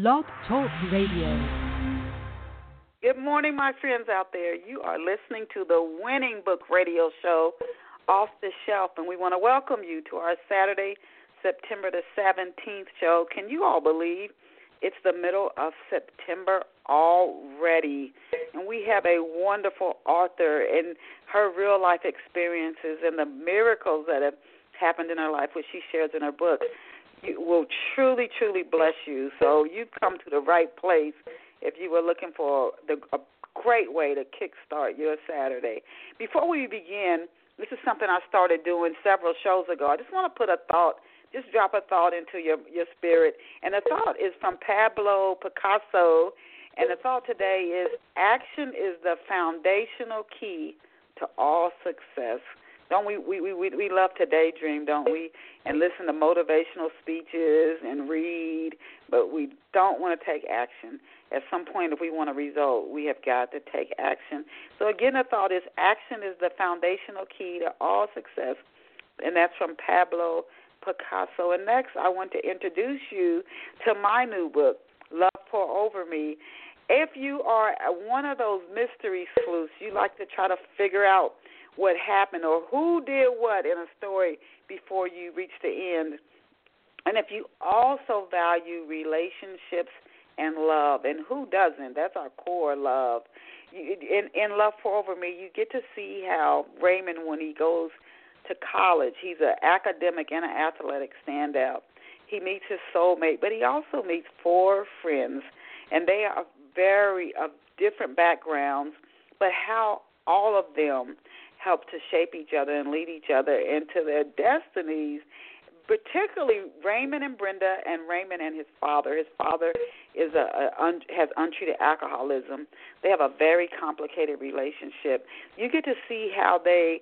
Blog Talk Radio. Good morning, my friends out there. You are listening to the Winning Book Radio Show, Off the Shelf, and we want to welcome you to our Saturday, September the 17th show. Can you all believe it's the middle of September already? And we have a wonderful author and her real life experiences and the miracles that have happened in her life, which she shares in her book will truly, truly bless you. So you've come to the right place if you were looking for the, a great way to kickstart your Saturday. Before we begin, this is something I started doing several shows ago. I just want to put a thought, just drop a thought into your your spirit, and the thought is from Pablo Picasso, and the thought today is action is the foundational key to all success. Don't we we we we love to daydream, don't we? And listen to motivational speeches and read, but we don't want to take action. At some point, if we want a result, we have got to take action. So again, the thought is action is the foundational key to all success, and that's from Pablo Picasso. And next, I want to introduce you to my new book, Love Pour Over Me. If you are one of those mystery sleuths, you like to try to figure out what happened or who did what in a story before you reach the end. And if you also value relationships and love, and who doesn't? That's our core love. In, in Love Pour Over Me, you get to see how Raymond, when he goes to college, he's an academic and an athletic standout. He meets his soulmate, but he also meets four friends, and they are very of different backgrounds, but how all of them help to shape each other and lead each other into their destinies. Particularly Raymond and Brenda, and Raymond and his father. His father is a, a un, has untreated alcoholism. They have a very complicated relationship. You get to see how they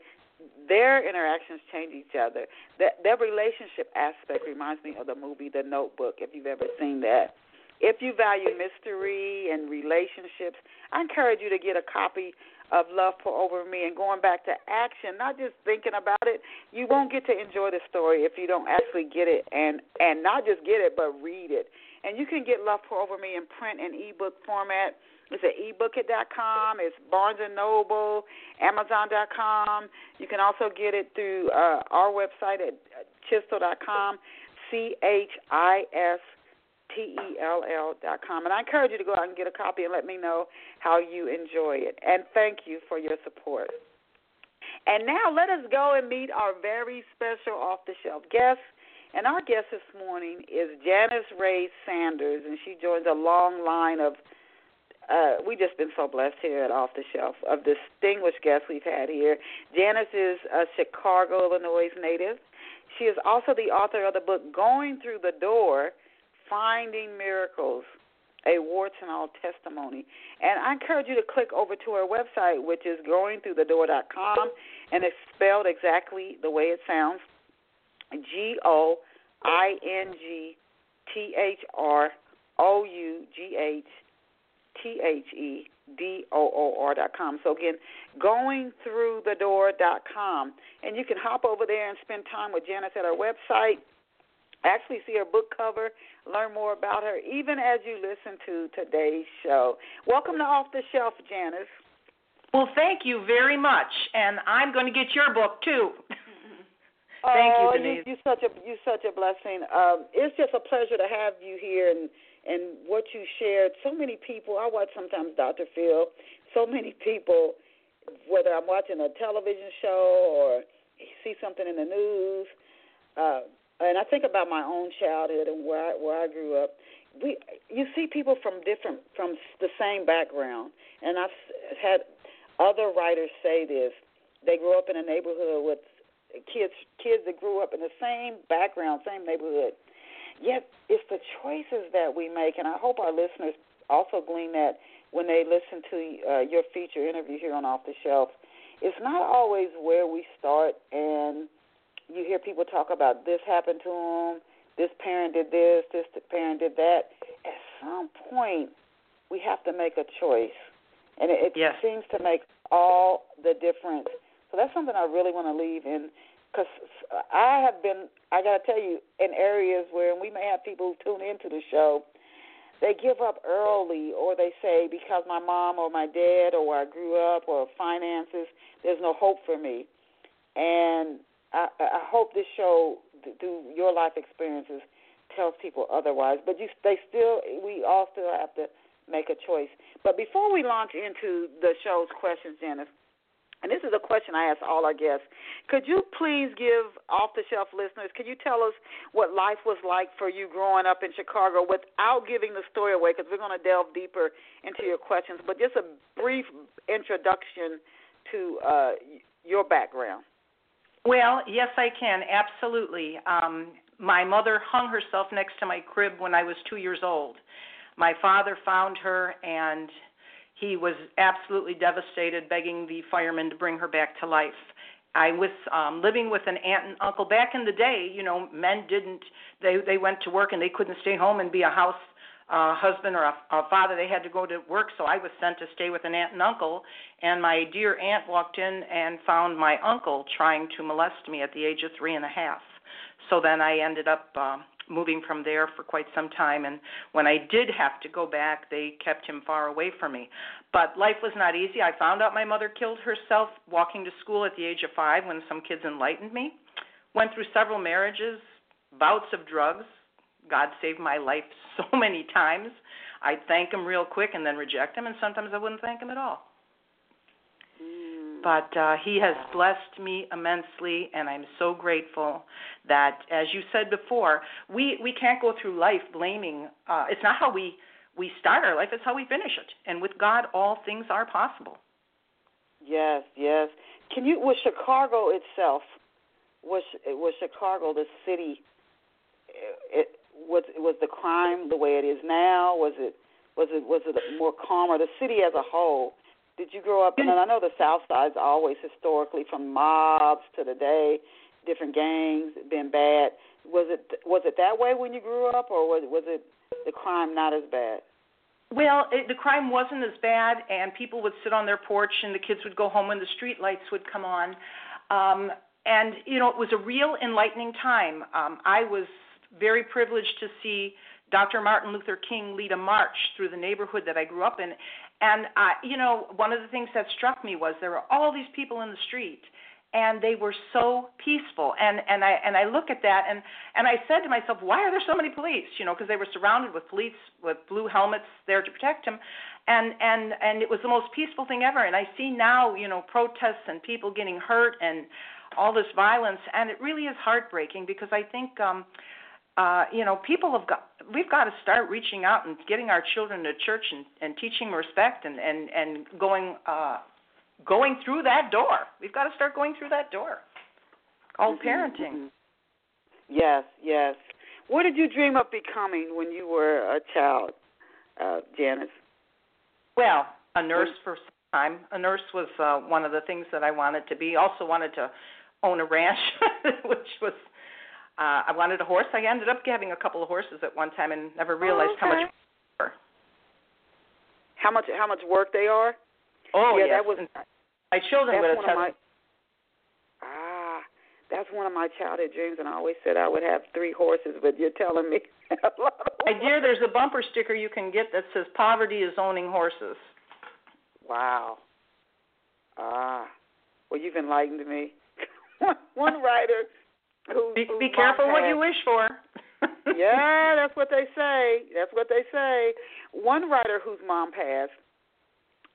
their interactions change each other. That their relationship aspect reminds me of the movie The Notebook. If you've ever seen that. If you value mystery and relationships, I encourage you to get a copy of love pour over me and going back to action, not just thinking about it. You won't get to enjoy the story if you don't actually get it and and not just get it but read it. And you can get love pour over me in print and ebook format. It's at ebookit.com. It's Barnes and Noble, Amazon.com. You can also get it through uh, our website at chistell.com. C H I S T E L L dot com. And I encourage you to go out and get a copy and let me know how you enjoy it. And thank you for your support. And now let us go and meet our very special off the shelf guest. And our guest this morning is Janice Rae Sanders, and she joins a long line of uh, we've just been so blessed here at Off the Shelf of distinguished guests we've had here. Janice is a Chicago, Illinois native. She is also the author of the book Going Through the Door Finding Miracles, a warts and all testimony. And I encourage you to click over to our website, which is goingthroughthedoor.com, and it's spelled exactly the way it sounds G O I N G T H R O U G H T H E D O O R dot com. So again, going through the door dot com, and you can hop over there and spend time with Janice at our website actually see her book cover, learn more about her, even as you listen to today's show. Welcome to Off the Shelf, Janice. Well, thank you very much, and I'm going to get your book too. thank oh, you, Denise. You, you're such a you're such a blessing. Um, it's just a pleasure to have you here and and what you shared. So many people. I watch sometimes Dr. Phil. So many people, whether I'm watching a television show or see something in the news. Uh, and I think about my own childhood and where I, where I grew up. We you see people from different from the same background, and I've had other writers say this. They grew up in a neighborhood with kids kids that grew up in the same background, same neighborhood. Yet it's the choices that we make, and I hope our listeners also glean that when they listen to uh, your feature interview here on Off the Shelf. It's not always where we start and you hear people talk about this happened to them, this parent did this, this parent did that. At some point, we have to make a choice, and it, it yes. seems to make all the difference. So that's something I really want to leave in, because I have been, I got to tell you, in areas where we may have people who tune into the show they give up early, or they say because my mom or my dad or where I grew up or finances, there's no hope for me. And I, I hope this show, through your life experiences, tells people otherwise. But you, they still, we all still have to make a choice. But before we launch into the show's questions, Janice, and this is a question I ask all our guests. Could you please give off the shelf listeners, could you tell us what life was like for you growing up in Chicago without giving the story away? Because we're going to delve deeper into your questions, but just a brief introduction to uh, your background. Well, yes, I can, absolutely. Um, my mother hung herself next to my crib when I was two years old. My father found her and he was absolutely devastated, begging the firemen to bring her back to life. I was um living with an aunt and uncle back in the day, you know, men didn't they they went to work and they couldn't stay home and be a house uh husband or a, a father. They had to go to work, so I was sent to stay with an aunt and uncle and my dear aunt walked in and found my uncle trying to molest me at the age of three and a half. So then I ended up uh, moving from there for quite some time. And when I did have to go back, they kept him far away from me. But life was not easy. I found out my mother killed herself walking to school at the age of five when some kids enlightened me. Went through several marriages, bouts of drugs. God saved my life so many times. I'd thank him real quick and then reject him, and sometimes I wouldn't thank him at all but uh, he has blessed me immensely, and I'm so grateful that, as you said before, we we can't go through life blaming. Uh, it's not how we we start our life; it's how we finish it. And with God, all things are possible. Yes, yes. Can you was Chicago itself? Was was Chicago the city? It was was the crime the way it is now? Was it was it was it more calmer? The city as a whole did you grow up? And I know the South Side's always historically from mobs to today, different gangs been bad. Was it was it that way when you grew up, or was was it the crime not as bad? Well, it, the crime wasn't as bad, and people would sit on their porch, and the kids would go home when the street lights would come on. Um, and you know, it was a real enlightening time. Um, I was very privileged to see Dr. Martin Luther King lead a march through the neighborhood that I grew up in, and I, you know, one of the things that struck me was there were all these people in the street, and they were so peaceful. And and I and I look at that, and and I said to myself, why are there so many police? You know, because they were surrounded with police with blue helmets there to protect them, and and and it was the most peaceful thing ever. And I see now, you know, protests and people getting hurt and all this violence, and it really is heartbreaking because I think. um uh, you know, people have got we've got to start reaching out and getting our children to church and, and teaching respect and and and going uh, going through that door. We've got to start going through that door. Called mm-hmm, parenting. Mm-hmm. Yes, yes. What did you dream of becoming when you were a child, uh, Janice? Well, a nurse for some time. A nurse was uh, one of the things that I wanted to be. Also wanted to own a ranch, which was uh, I wanted a horse. I ended up having a couple of horses at one time and never realized oh, okay. how much. How much how much work they are? Oh yeah, yes. that was my children would of my, Ah, that's one of my childhood dreams, and I always said I would have three horses. But you're telling me. my dear, there's a bumper sticker you can get that says "Poverty is owning horses." Wow. Ah, well, you've enlightened me. one, one writer who, be, be careful what you wish for. yeah, that's what they say. That's what they say. One writer whose mom passed,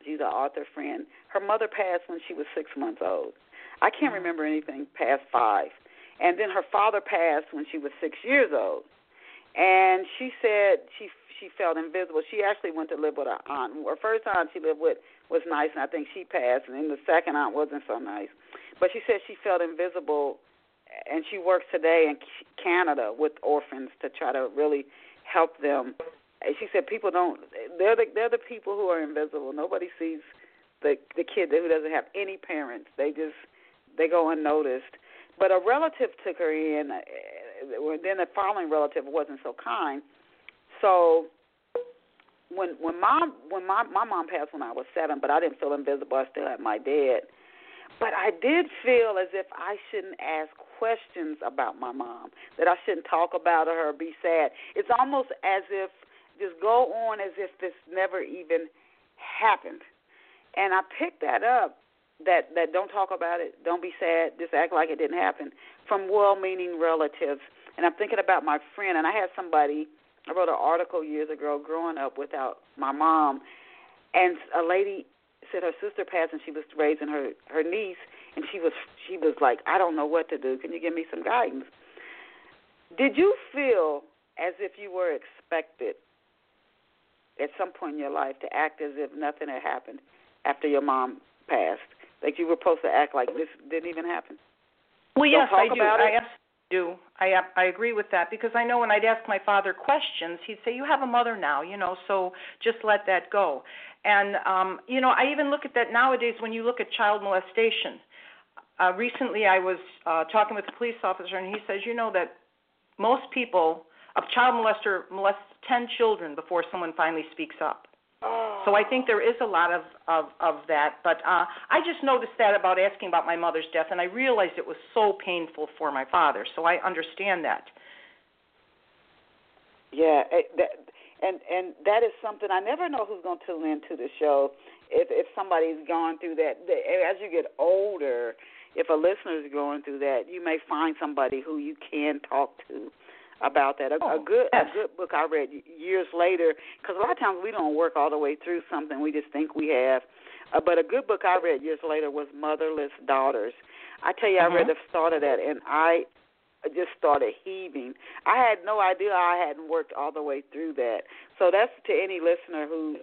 she's an author friend. Her mother passed when she was six months old. I can't mm-hmm. remember anything past five. And then her father passed when she was six years old. And she said she she felt invisible. She actually went to live with her aunt. Her first aunt she lived with was nice, and I think she passed. And then the second aunt wasn't so nice. But she said she felt invisible and she works today in Canada with orphans to try to really help them. And she said people don't they're the they're the people who are invisible. Nobody sees the the kid who doesn't have any parents. They just they go unnoticed. But a relative took her in. Uh, then the following relative wasn't so kind. So when when mom when my my mom passed when I was seven, but I didn't feel invisible. I still had my dad. But I did feel as if I shouldn't ask questions about my mom, that I shouldn't talk about her or be sad. It's almost as if just go on as if this never even happened. And I picked that up that that don't talk about it, don't be sad, just act like it didn't happen from well-meaning relatives. And I'm thinking about my friend, and I had somebody. I wrote an article years ago, growing up without my mom, and a lady said her sister passed, and she was raising her her niece, and she was she was like, I don't know what to do. Can you give me some guidance? Did you feel as if you were expected at some point in your life to act as if nothing had happened after your mom passed? Like you were supposed to act like this didn't even happen? Well, yes, talk I do. I it? do. I I agree with that because I know when I'd ask my father questions, he'd say, "You have a mother now, you know, so just let that go." And um, you know, I even look at that nowadays when you look at child molestation. Uh, recently, I was uh, talking with a police officer, and he says, "You know that most people, a child molester molests ten children before someone finally speaks up." Oh. So I think there is a lot of of of that, but uh I just noticed that about asking about my mother's death and I realized it was so painful for my father. So I understand that. Yeah, eh, that, and and that is something I never know who's going to tune into the show. If if somebody's gone through that, as you get older, if a listener is going through that, you may find somebody who you can talk to about that. A, a Oh, good yes. a good book I read years later, because a lot of times we don't work all the way through something. We just think we have. Uh, but a good book I read years later was Motherless Daughters. I tell you, I read Mhm. the start of that, and I just started heaving. I had no idea I hadn't worked all the way through that. So that's to any listener who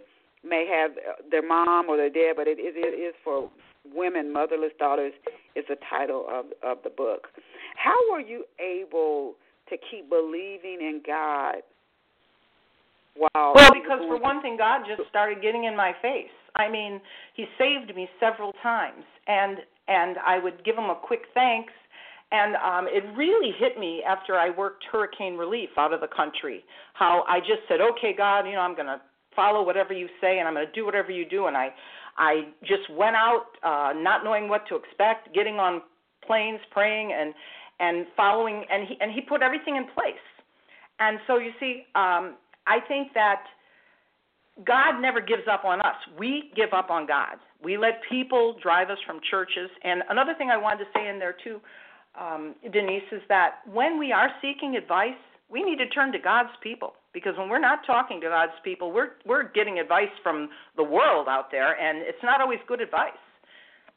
may have uh, their mom or their dad, but it is, it is for women. Motherless daughters is the title of of the book. How were you able to keep believing in God? While Well, because for one thing, God just started getting in my face. I mean, He saved me several times, and and I would give Him a quick thanks. And um, it really hit me after I worked hurricane relief out of the country. How I just said, "Okay, God, you know, I'm going to follow whatever you say, and I'm going to do whatever you do." And I, I just went out, uh, not knowing what to expect, getting on planes, praying, and and following. And he and He put everything in place. And so you see, um, I think that God never gives up on us. We give up on God. We let people drive us from churches. And another thing I wanted to say in there too, um, Denise, is that when we are seeking advice, we need to turn to God's people because when we're not talking to God's people, we're we're getting advice from the world out there, and it's not always good advice.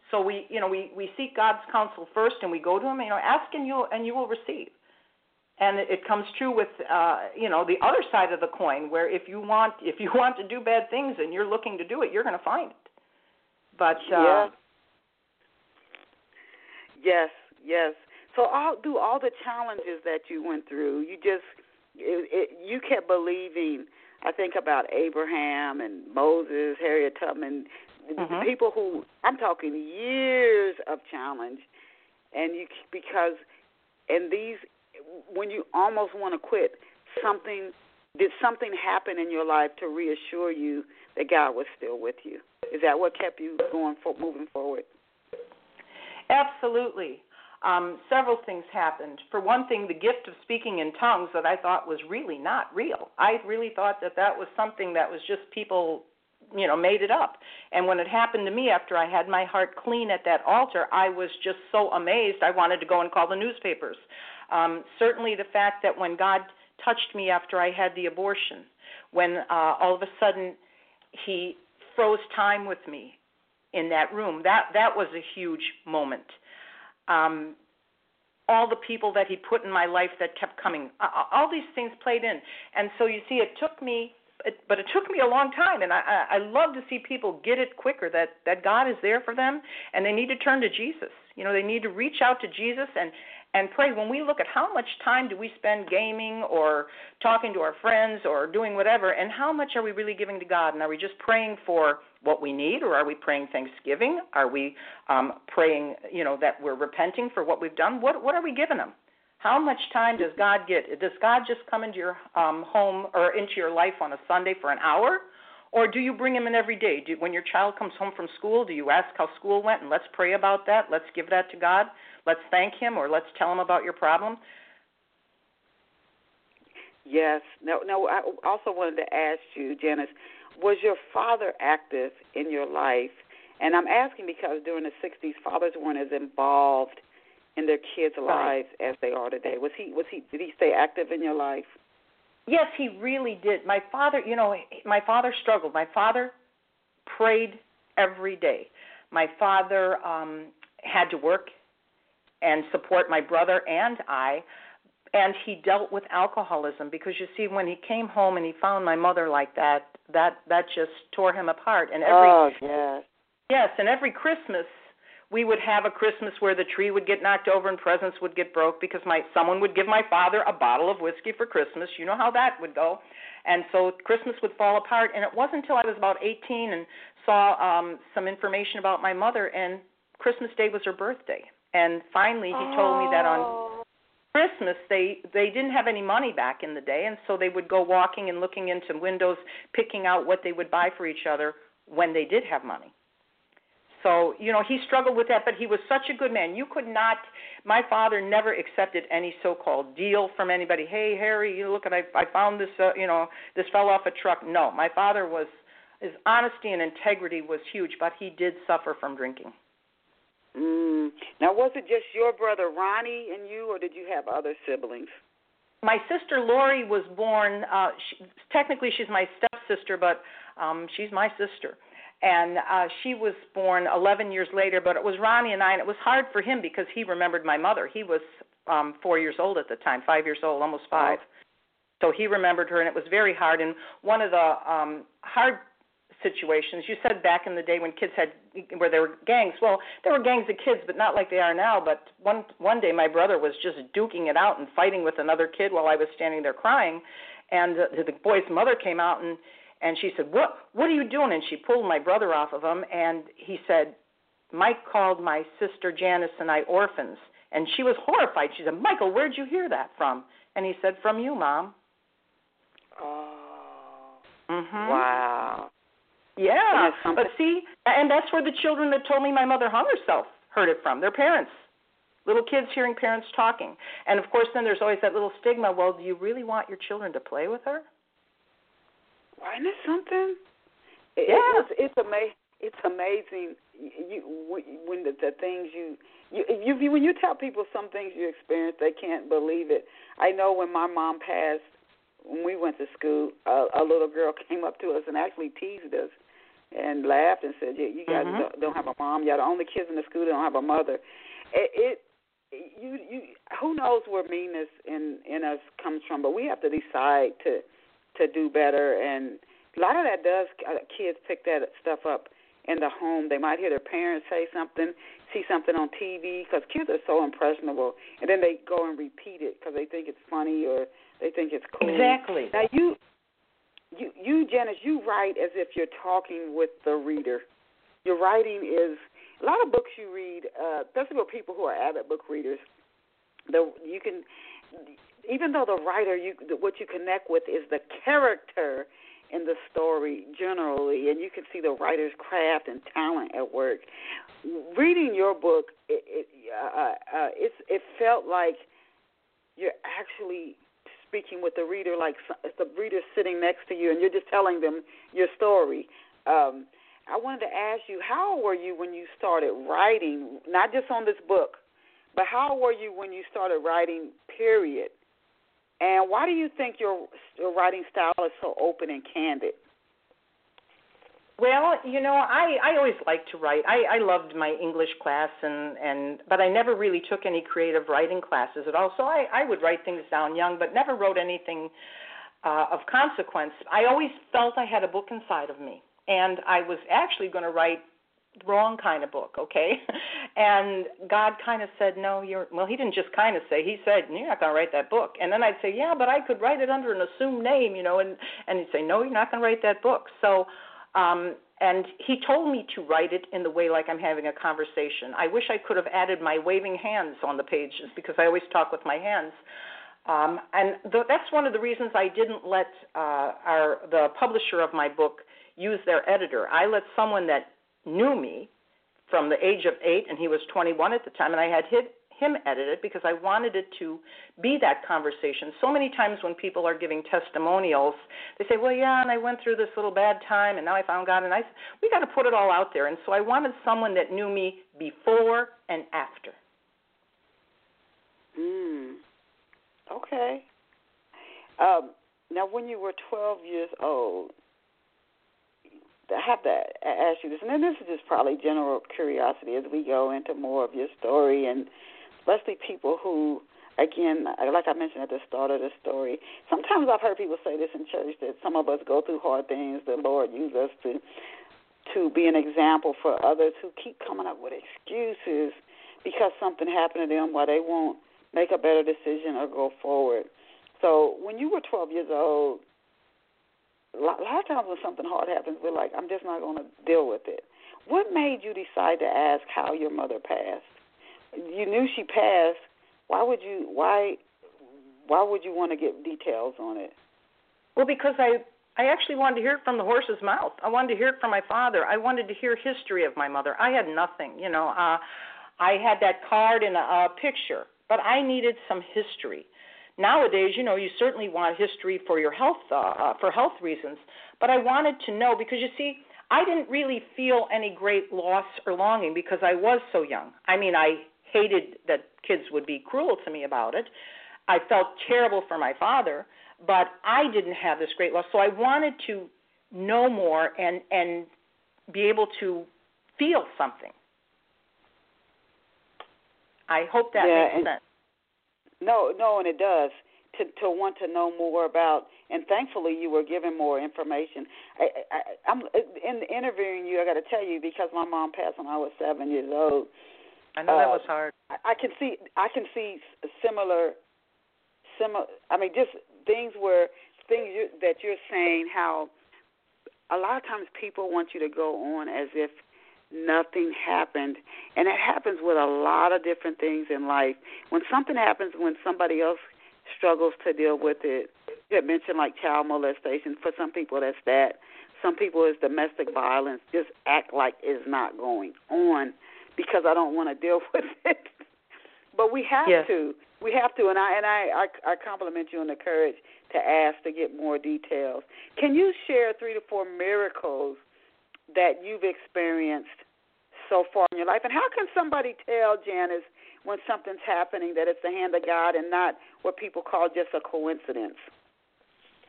So we, you know, we we seek God's counsel first, and we go to Him. You know, ask and you and you will receive and it comes true with uh you know the other side of the coin where if you want if you want to do bad things and you're looking to do it you're going to find it but uh. Yes, yes. So all through all the challenges that you went through, you just it, it, you kept believing. I think about Abraham and Moses, Harriet Tubman, Mhm. people who I'm talking years of challenge, and you because and these when you almost want to quit, something did something happen in your life to reassure you that God was still with you? Is that what kept you going for moving forward? absolutely um several things happened. For one thing the gift of speaking in tongues that i thought was really not real. I really thought that that was something that was just people you know made it up. And when it happened to me after i had my heart clean at that altar i was just so amazed. I wanted to go and call the newspapers. Um certainly the fact that when god touched me after i had the abortion when uh all of a sudden he froze time with me in that room that that was a huge moment um all the people that he put in my life that kept coming. All these things played in. And so you see it took me it, but it took me a long time. And I I love to see people get it quicker that that God is there for them and they need to turn to Jesus. You know they need to reach out to Jesus and and pray. When we look at how much time do we spend gaming or talking to our friends or doing whatever and how much are we really giving to God? And are we just praying for what we need or are we praying thanksgiving? Are we um praying you know that we're repenting for what we've done? What what are we giving him how much time does God get? Does God just come into your um, home or into your life on a Sunday for an hour? Or do you bring him in every day? Do, when your child comes home from school, do you ask how school went and let's pray about that? Let's give that to God. Let's thank him or let's tell him about your problem. Yes. No. No. I also wanted to ask you, Janice, was your father active in your life? And I'm asking because during the '60s, fathers weren't as involved in their kids' lives right. as they are today. Was he? Was he? Did he stay active in your life? Yes, he really did. My father, you know, my father struggled. My father prayed every day. My father um had to work and support my brother and I and he dealt with alcoholism because you see when he came home and he found my mother like that that that just tore him apart and every oh yes yes and every christmas we would have a christmas where the tree would get knocked over and presents would get broke because my someone would give my father a bottle of whiskey for christmas. You know how that would go. And so christmas would fall apart. And it wasn't until i was about 18 and saw um some information about my mother and christmas day was her birthday. And finally he told me that on oh. Christmas they they didn't have any money back in the day. And so they would go walking and looking into windows picking out what they would buy for each other when they did have money. So, you know, he struggled with that, but he was such a good man. You could not my father never accepted any so-called deal from anybody. Hey, Harry, you look at I I found this uh, you know, this fell off a truck. No, my father was his honesty and integrity was huge, but he did suffer from drinking. Mm. Now, was it just your brother Ronnie and you, or did you have other siblings? My sister Lori was born. Uh, she, technically, she's my stepsister, but um, she's my sister. And uh, she was born 11 years later, but it was Ronnie and I, and it was hard for him because he remembered my mother. He was um, four years old at the time, five years old, almost five. Oh. So he remembered her, and it was very hard. And one of the um, hard situations. You said back in the day when kids had where there were gangs. Well, there were gangs of kids, but not like they are now. But one one day my brother was just duking it out and fighting with another kid while I was standing there crying, and uh, the boy's mother came out and and she said, "What what are you doing?" And she pulled my brother off of him, and he said, "Mike called my sister Janice and I orphans." And she was horrified. She said, "Michael, where'd you hear that from?" And he said, "From you, mom." Oh. Mhm. Wow. Yeah, but see, and that's where the children that told me my mother hung herself heard it from their parents. Little kids hearing parents talking, and of course, then there's always that little stigma. Well, do you really want your children to play with her? Isn't it something? Yeah, it's it's, ama- it's amazing. You when the, the things you you, you when you tell people some things you experience, they can't believe it. I know when my mom passed, when we went to school, a, a little girl came up to us and actually teased us and laughed and said, "Yeah, you guys mm-hmm. don't, don't have a mom. You're the only kids in the school that don't have a mother." It, it you you who knows where meanness in in us comes from, but we have to decide to to do better. And a lot of that does uh, kids pick that stuff up in the home. They might hear their parents say something, see something on TV, because kids are so impressionable, and then they go and repeat it because they think it's funny or they think it's cool. Exactly. Now you you you Janice, you write as if you're talking with the reader. Your writing is a lot of books you read, uh, especially for people who are avid book readers. The you can even though the writer you what you connect with is the character in the story generally, and you can see the writer's craft and talent at work. Reading your book, it it, uh, uh, it's it felt like you're actually speaking with the reader like the reader's sitting next to you and you're just telling them your story. Um, I wanted to ask you, how were you when you started writing, not just on this book, but how were you when you started writing, period? And why do you think your, your writing style is so open and candid? Well, you know, I I always liked to write. I I loved my English class and and but I never really took any creative writing classes at all. So I I would write things down young, but never wrote anything uh of consequence. I always felt I had a book inside of me, and I was actually going to write the wrong kind of book, okay? and God kind of said, "No, you're." Well, He didn't just kind of say. He said, "You're not going to write that book." And then I'd say, "Yeah, but I could write it under an assumed name, you know." And and He'd say, "No, you're not going to write that book." So um, and he told me to write it in the way like I'm having a conversation. I wish I could have added my waving hands on the pages because I always talk with my hands. Um, and th- that's one of the reasons I didn't let uh, our the publisher of my book use their editor. I let someone that knew me from the age of eight, and he was 21 at the time, and I had his, him edit it because I wanted it to be that conversation. So many times when people are giving testimonials, they say, "Well, yeah, and I went through this little bad time, and now I found God." And I, we got to put it all out there. And so I wanted someone that knew me before and after. Hmm. Okay. Um, now, when you were 12 years old, I have to ask you this, and this is just probably general curiosity as we go into more of your story, and especially people who, again, like I mentioned at the start of the story, sometimes I've heard people say this in church that some of us go through hard things. The Lord uses us to to be an example for others who keep coming up with excuses because something happened to them why they won't make a better decision or go forward. So when you were 12 years old, a lot, of times when something hard happens, we're like, I'm just not going to deal with it. What made you decide to ask how your mother passed? You knew she passed. Why would you? Why? Why would you want to get details on it? Well, because I I actually wanted to hear it from the horse's mouth. I wanted to hear it from my father. I wanted to hear history of my mother. I had nothing, you know. Uh I had that card and a, a picture, but I needed some history nowadays, you know, you certainly want history for your health, uh, uh, for health reasons. But I wanted to know because you see, I didn't really feel any great loss or longing because I was so young. I mean, I hated that kids would be cruel to me about it. I felt terrible for my father, but I didn't have this great loss. So I wanted to know more and and be able to feel something. I hope that yeah, makes sense. No, no, and it does to to want to know more about. And thankfully, you were given more information. I, I, I'm in interviewing you. I got to tell you because my mom passed when I was seven years old. I know uh, that was hard. I, I can see. I can see similar, similar. I mean, just things where things you, that you're saying. How a lot of times people want you to go on as if nothing happened. And it happens with a lot of different things in life. When something happens when somebody else struggles to deal with it, you had mentioned like child molestation. For some people, that's that. Some people, it's domestic violence. Just act like it's not going on because I don't want to deal with it. but we have yes. to. We have to, and I and I, I I compliment you on the courage to ask to get more details. Can you share three to four miracles that you've experienced so far in your life? And how can somebody tell, Janice, when something's happening that it's the hand of God and not what people call just a coincidence?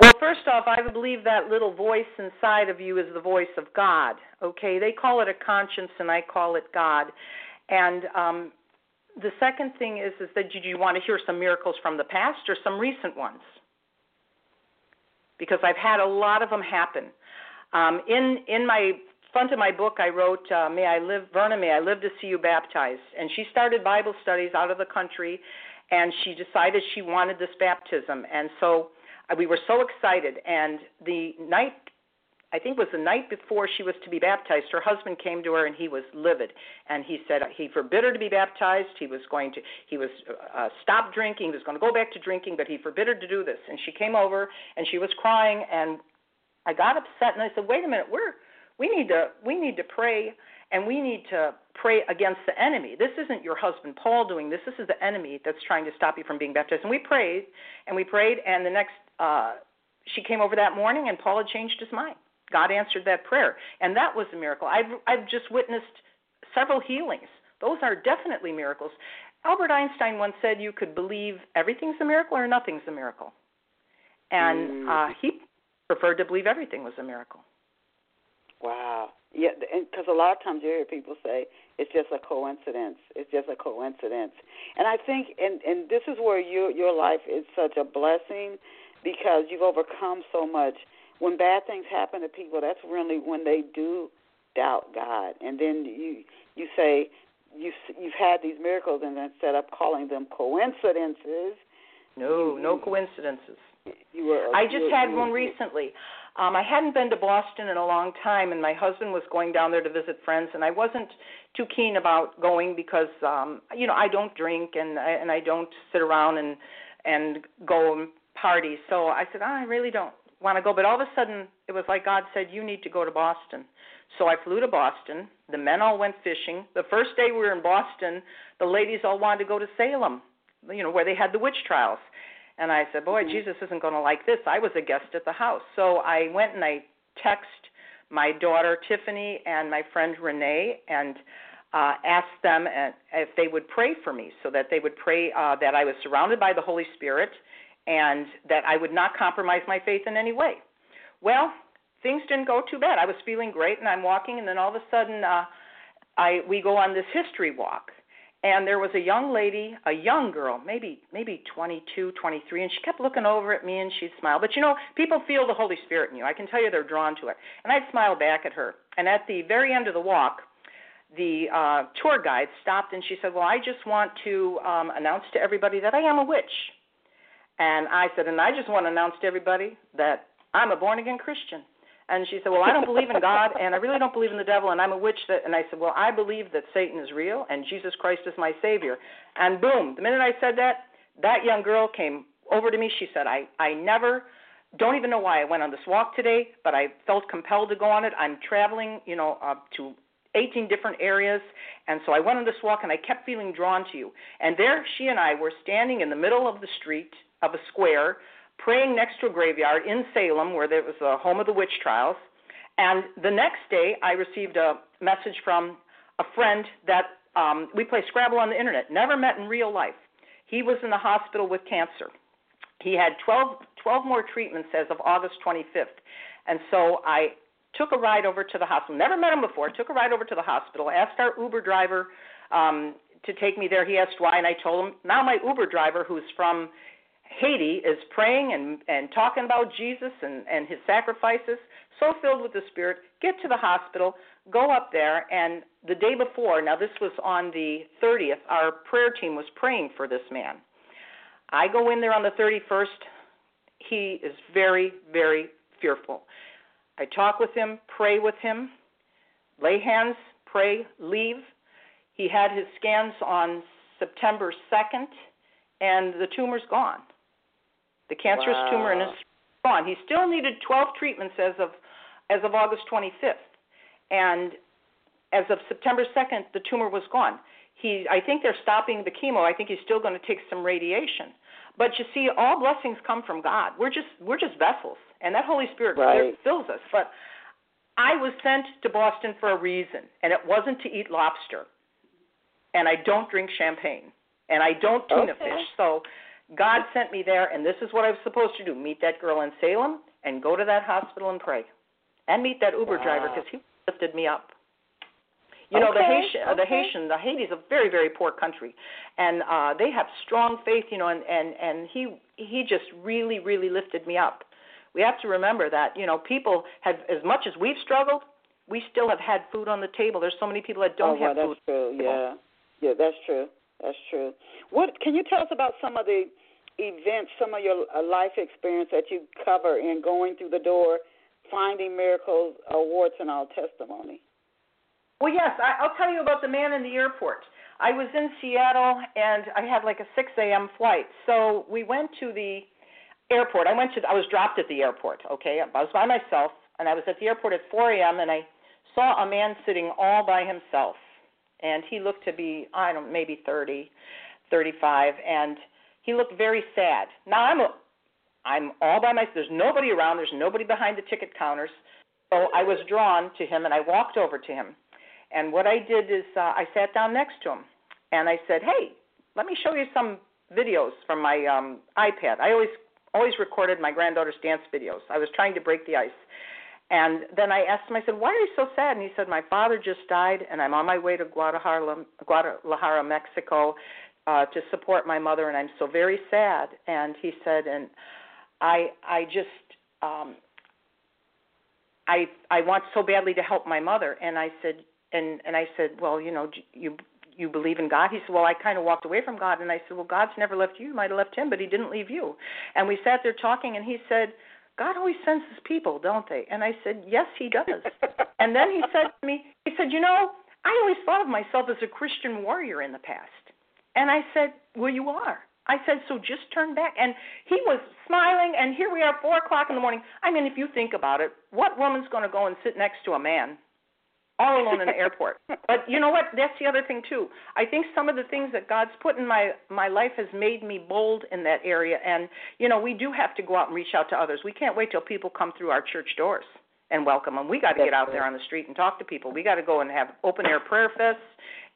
Well, first off, I believe that little voice inside of you is the voice of God. Okay, they call it a conscience, and I call it God. And um, the second thing is, is that did you want to hear some miracles from the past or some recent ones? Because I've had a lot of them happen. Um, in in my front of my book, I wrote, uh, "May I live, Verna, may I live to see you baptized." And she started Bible studies out of the country, and she decided she wanted this baptism, and so uh, we were so excited. And the night, I think, was the night before she was to be baptized. Her husband came to her, and he was livid, and he said he forbid her to be baptized. He was going to, he was uh, stop drinking. He was going to go back to drinking, but he forbid her to do this. And she came over, and she was crying, and I got upset, and I said, "Wait a minute, we're we need to we need to pray and we need to pray against the enemy. This isn't your husband Paul doing this. This is the enemy that's trying to stop you from being baptized. And we prayed and we prayed and the next uh she came over that morning and Paul had changed his mind. God answered that prayer. And that was a miracle. I've I've just witnessed several healings. Those are definitely miracles. Albert Einstein once said you could believe everything's a miracle or nothing's a miracle. And uh he preferred to believe everything was a miracle. Wow. Yeah, because a lot of times you hear people say it's just a coincidence. It's just a coincidence, and I think, and and this is where your your life is such a blessing because you've overcome so much. When bad things happen to people, that's really when they do doubt God, and then you you say you you've had these miracles, and instead of calling them coincidences, no, you, no coincidences. You were. I just you, had you, one recently. Um, I hadn't been to Boston in a long time, and my husband was going down there to visit friends, and I wasn't too keen about going because, um, you know, I don't drink and I, and I don't sit around and and go and party. So I said, oh, I really don't want to go. But all of a sudden, it was like God said, You need to go to Boston. So I flew to Boston. The men all went fishing. The first day we were in Boston, the ladies all wanted to go to Salem, you know, where they had the witch trials. And I said, Boy, mm-hmm. Jesus isn't going to like this. I was a guest at the house. So I went and I texted my daughter Tiffany and my friend Renee and uh, asked them uh, if they would pray for me so that they would pray uh, that I was surrounded by the Holy Spirit and that I would not compromise my faith in any way. Well, things didn't go too bad. I was feeling great, and I'm walking, and then all of a sudden, uh, I we go on this history walk, and there was a young lady, a young girl, maybe maybe 22, 23, and she kept looking over at me, and she'd smile. But you know, people feel the Holy Spirit in you. I can tell you they're drawn to it. And I'd smile back at her. And at the very end of the walk, the uh, tour guide stopped and she said, "Well, I just want to um, announce to everybody that I am a witch." And I said, and I just want to announce to everybody that I'm a born again Christian. And she said, well, I don't believe in God, and I really don't believe in the devil, and I'm a witch. That, and I said, well, I believe that Satan is real, and Jesus Christ is my Savior. And boom, the minute I said that, that young girl came over to me. She said, I, I never, don't even know why I went on this walk today, but I felt compelled to go on it. I'm traveling, you know, uh, to 18 different areas. And so I went on this walk and I kept feeling drawn to you. And there she and I were standing in the middle of the street of a square, praying next to a graveyard in Salem, where there was the home of the witch trials. And the next day, I received a message from a friend that um, we play Scrabble on the internet, never met in real life. He was in the hospital with cancer. He had 12, 12 more treatments as of August 25th. And so I took a ride over to the hospital. Never met him before. Took a ride over to the hospital. Asked our Uber driver um, to take me there. He asked why, and I told him. Now my Uber driver, who's from Haiti is praying and, and talking about Jesus and, and his sacrifices, so filled with the Spirit, get to the hospital, go up there, and the day before, now this was on the 30th, our prayer team was praying for this man. I go in there on the 31st. He is very, very fearful. I talk with him, pray with him, lay hands, pray, leave. He had his scans on September 2nd, and the tumor's gone. The cancerous wow. tumor in his gone. He still needed 12 treatments as of as of August 25th, and as of September 2nd, the tumor was gone. He, I think they're stopping the chemo. I think he's still going to take some radiation. But you see, all blessings come from God. We're just we're just vessels, and that Holy Spirit right. fills us. But I was sent to Boston for a reason, and it wasn't to eat lobster. And I don't drink champagne, and I don't tuna okay. fish. So God sent me there, and this is what I was supposed to do: meet that girl in Salem, and go to that hospital and pray, and meet that Uber wow. driver because he lifted me up. You know, okay, the Haitian, okay. the Haitian, the Haiti is a very, very poor country, and uh, they have strong faith. You know, and and and he he just really, really lifted me up. We have to remember that you know people have as much as we've struggled, we still have had food on the table. There's so many people that don't oh, have food. That's true. Yeah, yeah, that's true. That's true. What can you tell us about some of the events, some of your uh, life experience that you cover in going through the door, finding miracles, a warts, and all testimony? Well, yes, I'll tell you about the man in the airport. I was in Seattle and I had like a 6 a.m. flight. So we went to the airport. I went to I was dropped at the airport. Okay, I was by myself and I was at the airport at 4 a.m. and I saw a man sitting all by himself, and he looked to be I don't know, maybe 30, 35, and he looked very sad. Now I'm a, I'm all by myself. There's nobody around. There's nobody behind the ticket counters. So I was drawn to him, and I walked over to him. And what I did is uh, I sat down next to him, and I said, "Hey, let me show you some videos from my um, iPad. I always always recorded my granddaughter's dance videos. I was trying to break the ice." And then I asked him, I said, Why are you so sad? And he said, My father just died, and I'm on my way to Guadalajara, Guadalajara Mexico, uh, to support my mother, and I'm so very sad. And he said, and I I just um, I I want so badly to help my mother. And I said, and and I said, well, you know, you you believe in God? He said, well, I kind of walked away from God. And I said, well, God's never left you. You might have left him, but he didn't leave you. And we sat there talking, and he said. God always sends his people, don't they? And I said, Yes, he does. and then he said to me, he said, You know, I always thought of myself as a Christian warrior in the past. And I said, Well, you are. I said, so just turn back. And he was smiling, and here we are, 4 o'clock in the morning. I mean, if you think about it, what woman's going to go and sit next to a man all alone in the airport? But you know what? That's the other thing, too. I think some of the things that God's put in my, my life has made me bold in that area. And, you know, we do have to go out and reach out to others. We can't wait till people come through our church doors and welcome them. We got to get out there on the street and talk to people. We got to go and have open air prayer fests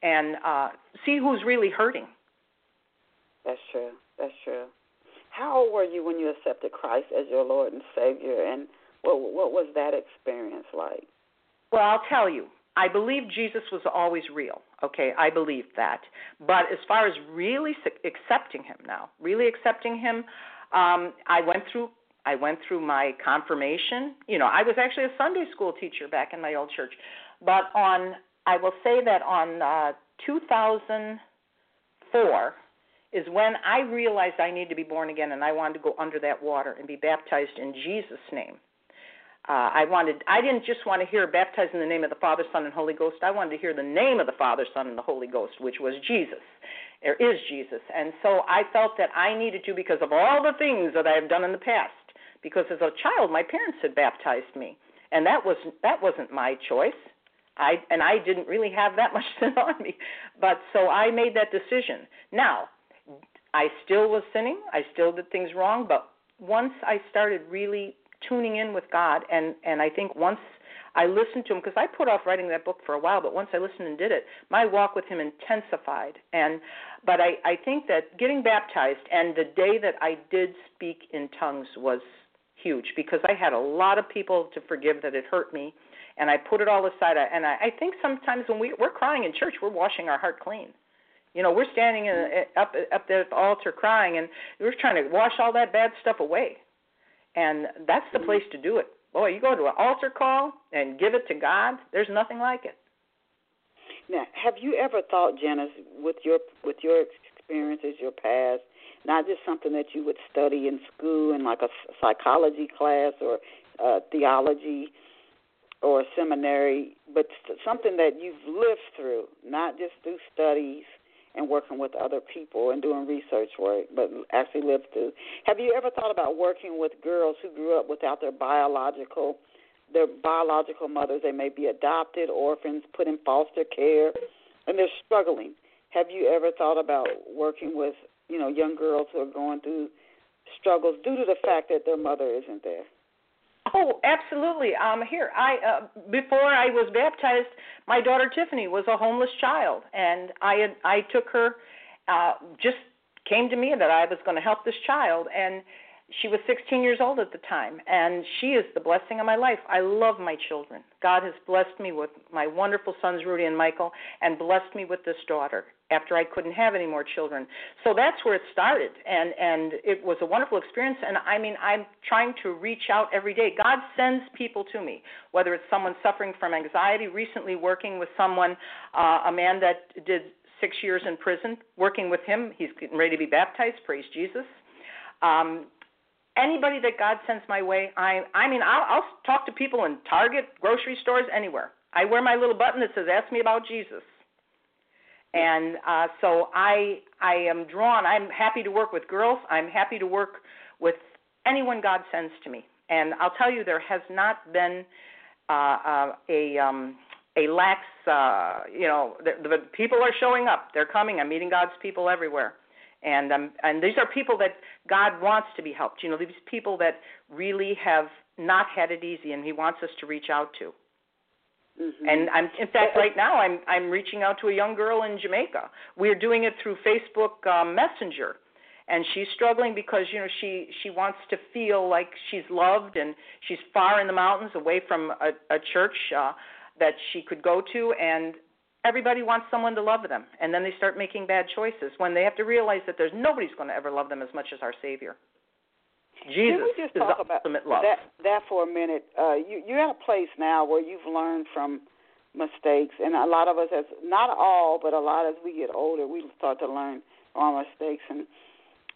and uh, see who's really hurting that's true. That's true. How old were you when you accepted Christ as your Lord and Savior, and what what was that experience like? Well, I'll tell you. I believe Jesus was always real. Okay, I believe that. But as far as really accepting Him now, really accepting Him, um, I went through I went through my confirmation. You know, I was actually a Sunday school teacher back in my old church. But on, I will say that on uh, 2004, is when I realized I needed to be born again and I wanted to go under that water and be baptized in Jesus' name. Uh, I wanted I didn't just want to hear baptized in the name of the Father, Son, and Holy Ghost. I wanted to hear the name of the Father, Son, and the Holy Ghost, which was Jesus. There is Jesus. And so I felt that I needed to because of all the things that I have done in the past. Because as a child my parents had baptized me. And that was that wasn't my choice. I and I didn't really have that much sin on me. But so I made that decision. Now, I still was sinning. I still did things wrong, but once I started really tuning in with God, and and I think once I listened to Him, because I put off writing that book for a while, but once I listened and did it, my walk with Him intensified. And but I I think that getting baptized and the day that I did speak in tongues was huge because I had a lot of people to forgive that had hurt me, and I put it all aside. And I, I think sometimes when we we're crying in church, we're washing our heart clean you know, we're standing in, mm-hmm. eh, up up there at the altar crying, and we're trying to wash all that bad stuff away. And that's the mm-hmm. place to do it. Boy, you go to an altar call and give it to God. There's nothing like it. Now, have you ever thought, Janice, with your with your experiences, your past, not just something that you would study in school in like a psychology class or uh, theology or seminary, but something that you've lived through, not just through studies and working with other people and doing research work, but actually lived through. Have you ever thought about working with girls who grew up without their biological their biological mothers? They may be adopted, orphans, put in foster care, and they're struggling. Have you ever thought about working with you know young girls who are going through struggles due to the fact that their mother isn't there? Oh, absolutely. Um, here, I uh, before I was baptized, my daughter Tiffany was a homeless child, and I had I took her. Uh, just came to me that I was going to help this child, and she was 16 years old at the time, and she is the blessing of my life. I love my children. God has blessed me with my wonderful sons, Rudy and Michael, and blessed me with this daughter after I couldn't have any more children. So that's where it started, and and it was a wonderful experience. And I mean, I'm trying to reach out every day. God sends people to me, whether it's someone suffering from anxiety. Recently, working with someone, uh, a man that did six years in prison, working with him. He's getting ready to be baptized. Praise Jesus. Um, anybody that God sends my way, I I mean I'll, I'll talk to people in Target, grocery stores, anywhere. I wear my little button that says "Ask me about Jesus," and uh, so I I am drawn. I'm happy to work with girls. I'm happy to work with anyone God sends to me. And I'll tell you, there has not been uh, uh, a um, a lax. Uh, you know, the, the people are showing up. They're coming. I'm meeting God's people everywhere and um, and these are people that God wants to be helped. You know, these people that really have not had it easy, and He wants us to reach out to. Mm-hmm. And I'm, in fact, right now I'm I'm reaching out to a young girl in Jamaica. We're doing it through Facebook um, Messenger, and she's struggling because you know she she wants to feel like she's loved, and she's far in the mountains, away from a, a church uh, that she could go to, and everybody wants someone to love them, and then they start making bad choices when they have to realize that there's nobody's going to ever love them as much as our Savior. Jesus Can we just is talk about love. That, that for a minute. Uh, you, you're at a place now where you've learned from mistakes, and a lot of us, as not all, but a lot as we get older, we start to learn from our mistakes. And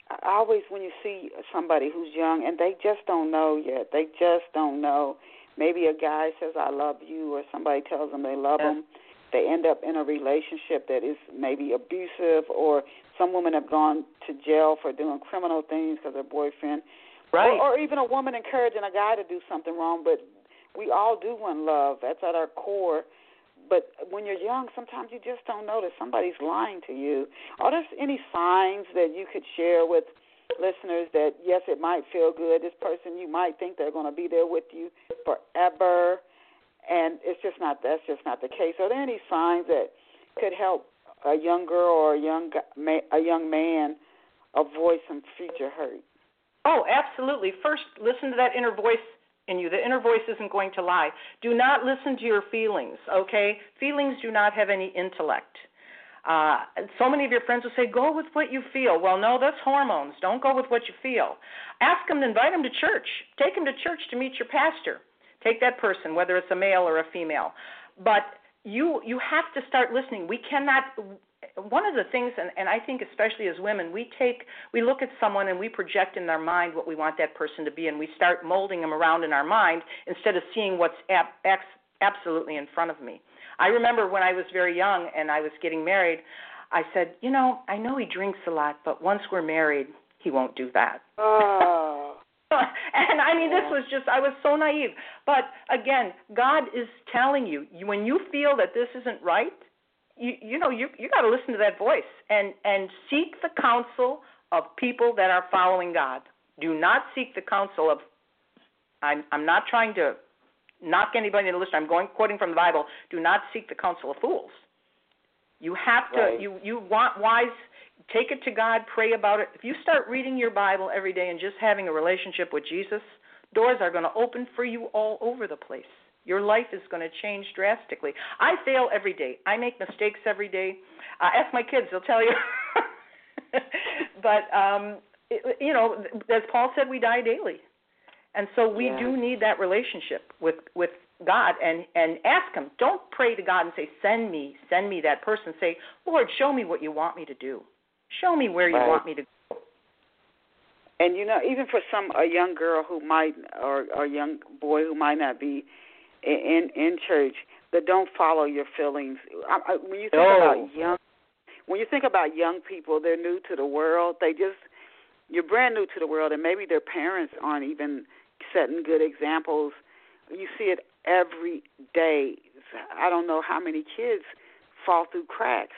I always, when you see somebody who's young and they just don't know yet, they just don't know. Maybe a guy says "I love you," or somebody tells them they love yes. them they end up in a relationship that is maybe abusive or some women have gone to jail for doing criminal things because their boyfriend, right, or, or even a woman encouraging a guy to do something wrong. But we all do want love. That's at our core. But when you're young, sometimes you just don't notice somebody's lying to you. Are there any signs that you could share with listeners that yes, it might feel good. This person, you might think they're going to be there with you forever, and it's just not. That's just not the case. Are there any signs that could help a young girl or a young a young man avoid some future hurt? Oh, absolutely. First, listen to that inner voice in you. The inner voice isn't going to lie. Do not listen to your feelings, okay? Feelings do not have any intellect. Uh, so many of your friends will say, go with what you feel. Well, no, that's hormones. Don't go with what you feel. Ask them to invite them to church. Take them to church to meet your pastor. Take that person, whether it's a male or a female. But you you have to start listening. We cannot. One of the things, and, and I think especially as women, we take we look at someone and we project in our mind what we want that person to be, and we start molding them around in our mind instead of seeing what's ab- absolutely in front of me. I remember when I was very young and I was getting married, I said, you know, I know he drinks a lot, but once we're married, he won't do that. Oh. and I mean, this was just, I was so naive. But again, God is telling you, when you feel that this isn't right, you, you know, you, you got to listen to that voice and, and seek the counsel of people that are following God. Do not seek the counsel of, I'm, I'm not trying to knock anybody in the list. I'm going quoting from the Bible. Do not seek the counsel of fools. You have to. Right. You you want wise. Take it to God. Pray about it. If you start reading your Bible every day and just having a relationship with Jesus, doors are going to open for you all over the place. Your life is going to change drastically. I fail every day. I make mistakes every day. Uh, ask my kids; they'll tell you. but um, it, you know, as Paul said, we die daily. And so we do need that relationship with with God and and ask him. Don't pray to God and say send me, send me that person. Say, "Lord, show me what you want me to do. Show me where you right. want me to go." And you know, even for some a young girl who might or or a young boy who might not be in in church, that don't follow your feelings. I, I, when you think no. about young when you think about young people, they're new to the world. They just you're brand new to the world and maybe their parents aren't even setting good examples. You see it every day. I don't know how many kids fall through cracks.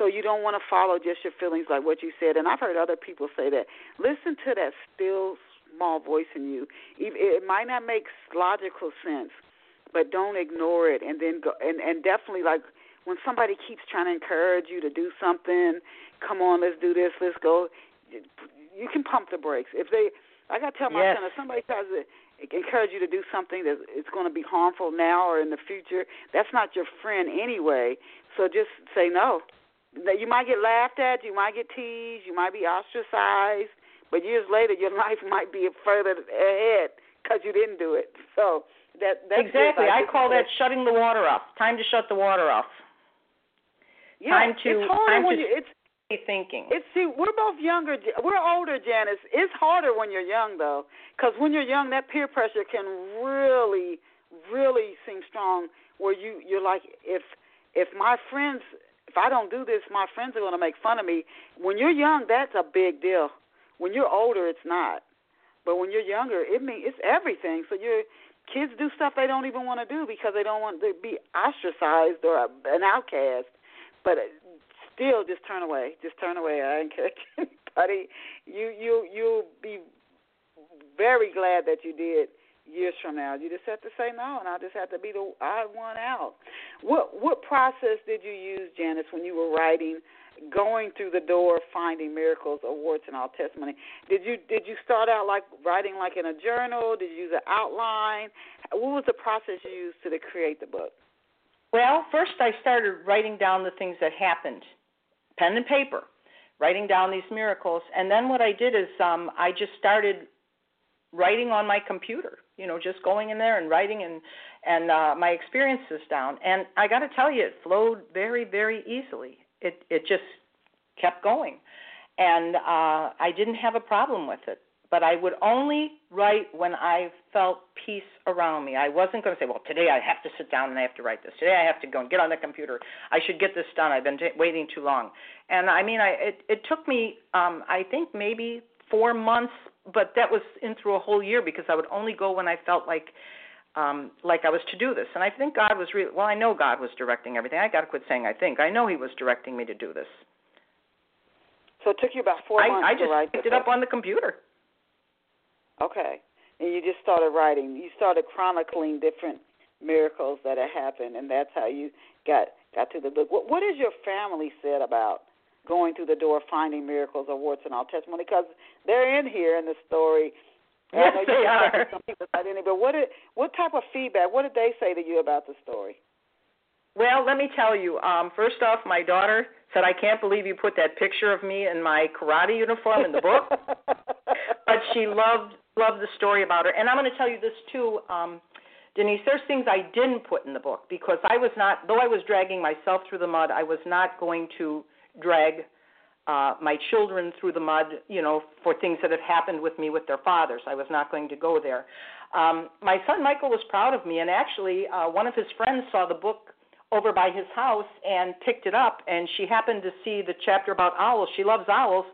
So you don't want to follow just your feelings like what you said. And I've heard other people say that. Listen to that still small voice in you. It might not make logical sense, but don't ignore it. And then go and and definitely like when somebody keeps trying to encourage you to do something, come on, let's do this, let's go. You can pump the brakes. If they I got to tell my yes. son if somebody tries to encourage you to do something that is going to be harmful now or in the future, that's not your friend anyway. So just say no. You might get laughed at, you might get teased, you might be ostracized, but years later your life might be further ahead because you didn't do it. So that that's exactly. I call that shutting the water off. Time to shut the water off. Yeah, time to it's harder time when to you, it's thinking. It's see, we're both younger. We're older, Janice. It's harder when you're young, though, because when you're young, that peer pressure can really, really seem strong. Where you you're like, if if my friends, if I don't do this, my friends are going to make fun of me. When you're young, that's a big deal. When you're older, it's not. But when you're younger, it means it's everything. So your kids do stuff they don't even want to do because they don't want to be ostracized or an outcast. But uh, still just turn away. Just turn away. I encourage anybody. You you you'll be very glad that you did years from now. You just have to say no, and I just have to be the odd one out. What what process did you use, Janice, when you were writing, going through the door, finding miracles, a warts, and all testimony? Did you did you start out like writing like in a journal? Did you use an outline? What was the process you used to, create the book? Well, first I started writing down the things that happened pen and paper, writing down these miracles. And then what I did is um, I just started writing on my computer. You know, just going in there and writing and and uh, my experiences down. And I got to tell you, it flowed very very easily. It it just kept going, and uh, I didn't have a problem with it. but I would only write when I felt peace around me. I wasn't going to say, well, today I have to sit down and I have to write this. Today I have to go and get on the computer. I should get this done. I've been t- waiting too long. And I mean, I it, it took me, um, I think maybe four months, but that was in through a whole year because I would only go when I felt like um like I was to do this. And I think God was really well, I know God was directing everything. I got to quit saying I think. I know he was directing me to do this. So it took you about four I, months I just to write picked it up on the computer. Okay. And you just started writing. You started chronicling different miracles that had happened, and that's how you got got to the book. What, what has your family said about going through the door, finding miracles a warts and all testimony? Because they're in here in the story. Yes, I know they are. Some people not in it, but what did, what type of feedback? What did they say to you about the story? Well, let me tell you. Um, first off, my daughter said, "I can't believe you put that picture of me in my karate uniform in the book." but she loved loved the story about her, and I'm going to tell you this too, um, Denise. There's things I didn't put in the book because I was not, though I was dragging myself through the mud, I was not going to drag uh, my children through the mud, you know, for things that had happened with me with their fathers. I was not going to go there. Um, my son Michael was proud of me, and actually, uh, one of his friends saw the book over by his house and picked it up, and she happened to see the chapter about owls. She loves owls,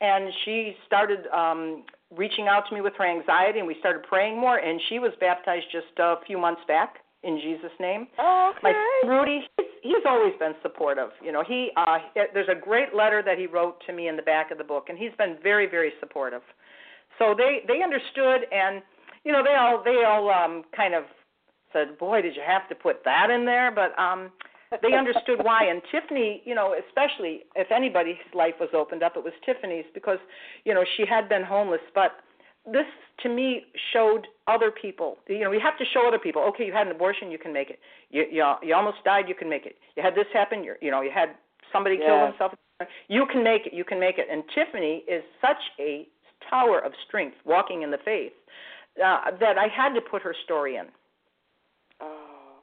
and she started um, reaching out to me with her anxiety, and we started praying more. And she was baptized just a few months back in Jesus' name. Oh, okay. My Rudy, he's, he's always been supportive. You know, he uh, there's a great letter that he wrote to me in the back of the book, and he's been very, very supportive. So they they understood, and you know, they all they all um, kind of said, "Boy, did you have to put that in there?" But um, they understood why. And Tiffany, you know, especially if anybody's life was opened up, it was Tiffany's because you know she had been homeless, but this to me showed other people. You know, we have to show other people. Okay, you had an abortion, you can make it. You you, you almost died, you can make it. You had this happen, you you know, you had somebody Yeah. kill himself. You can make it. You can make it. And Tiffany is such a tower of strength, walking in the faith, uh, that I had to put her story in. Oh.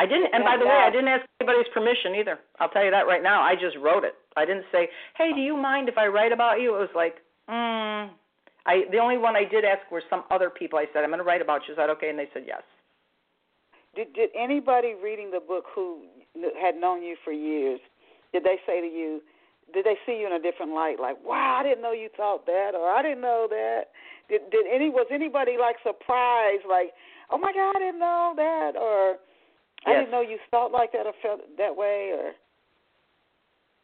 I didn't, and by the way, I didn't ask anybody's permission either. I'll tell you that right now. I just wrote it. I didn't say, "Hey, do you mind if I write about you?" It was like, mm. I the only one I did ask were some other people. I said, "I'm going to write about you." Is that okay? And they said yes. Did did anybody reading the book who had known you for years, did they say to you, did they see you in a different light? Like, wow, I didn't know you thought that, or I didn't know that. Did did any was anybody like surprised, like, oh my God, I didn't know that, or I didn't know you thought like that or felt that way, or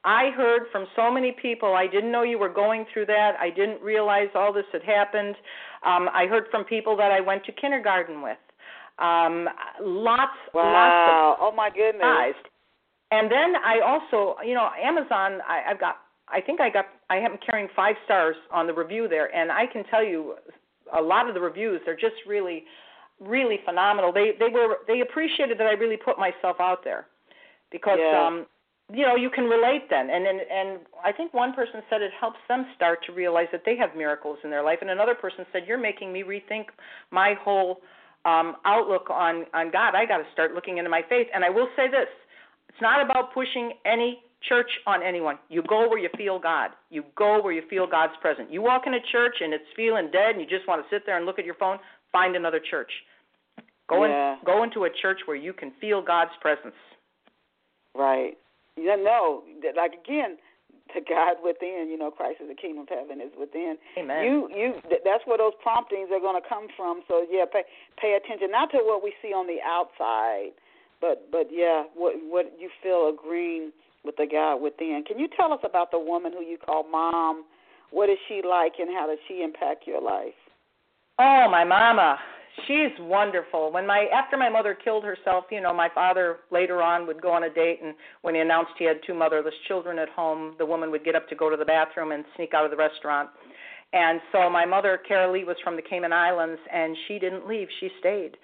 I heard from so many people, I didn't know you were going through that. I didn't realize all this had happened. Um, I heard from people that I went to kindergarten with. Um, lots, lots of wow, oh my goodness. And then I also, you know, Amazon. I, I've got. I think I got. I am carrying five stars on the review there, and I can tell you, a lot of the reviews they're just really, really phenomenal. They they were they appreciated that I really put myself out there, because Yeah. um, you know you can relate then, and and and I think one person said it helps them start to realize that they have miracles in their life, and another person said you're making me rethink my whole um, outlook on on God. I got to start looking into my faith, and I will say this it's not about pushing any church on anyone. You go where you feel God. You go where you feel God's presence. You walk in a church and it's feeling dead and you just want to sit there and look at your phone, find another church. Go Yeah. in go into a church where you can feel God's presence. right? You know, that- like again, the God within, you know, Christ is the kingdom of heaven is within. Amen. You you that's where those promptings are going to come from. So yeah, pay pay attention not to what we see on the outside, but but yeah, what what you feel agreeing with the God within. Can you tell us about the woman who you call mom? What is she like, and how does she impact your life? Oh, my mama. She's wonderful. When my after my mother killed herself, you know, my father later on would go on a date and when he announced he had two motherless children at home, the woman would get up to go to the bathroom and sneak out of the restaurant. And so my mother, Carol Lee, was from the Cayman Islands and she didn't leave. She stayed.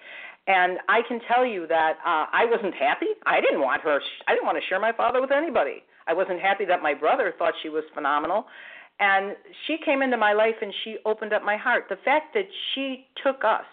And I can tell you that uh I wasn't happy. I didn't want her I didn't want to share my father with anybody. I wasn't happy that my brother thought she was phenomenal. And she came into my life and she opened up my heart. The fact that she took us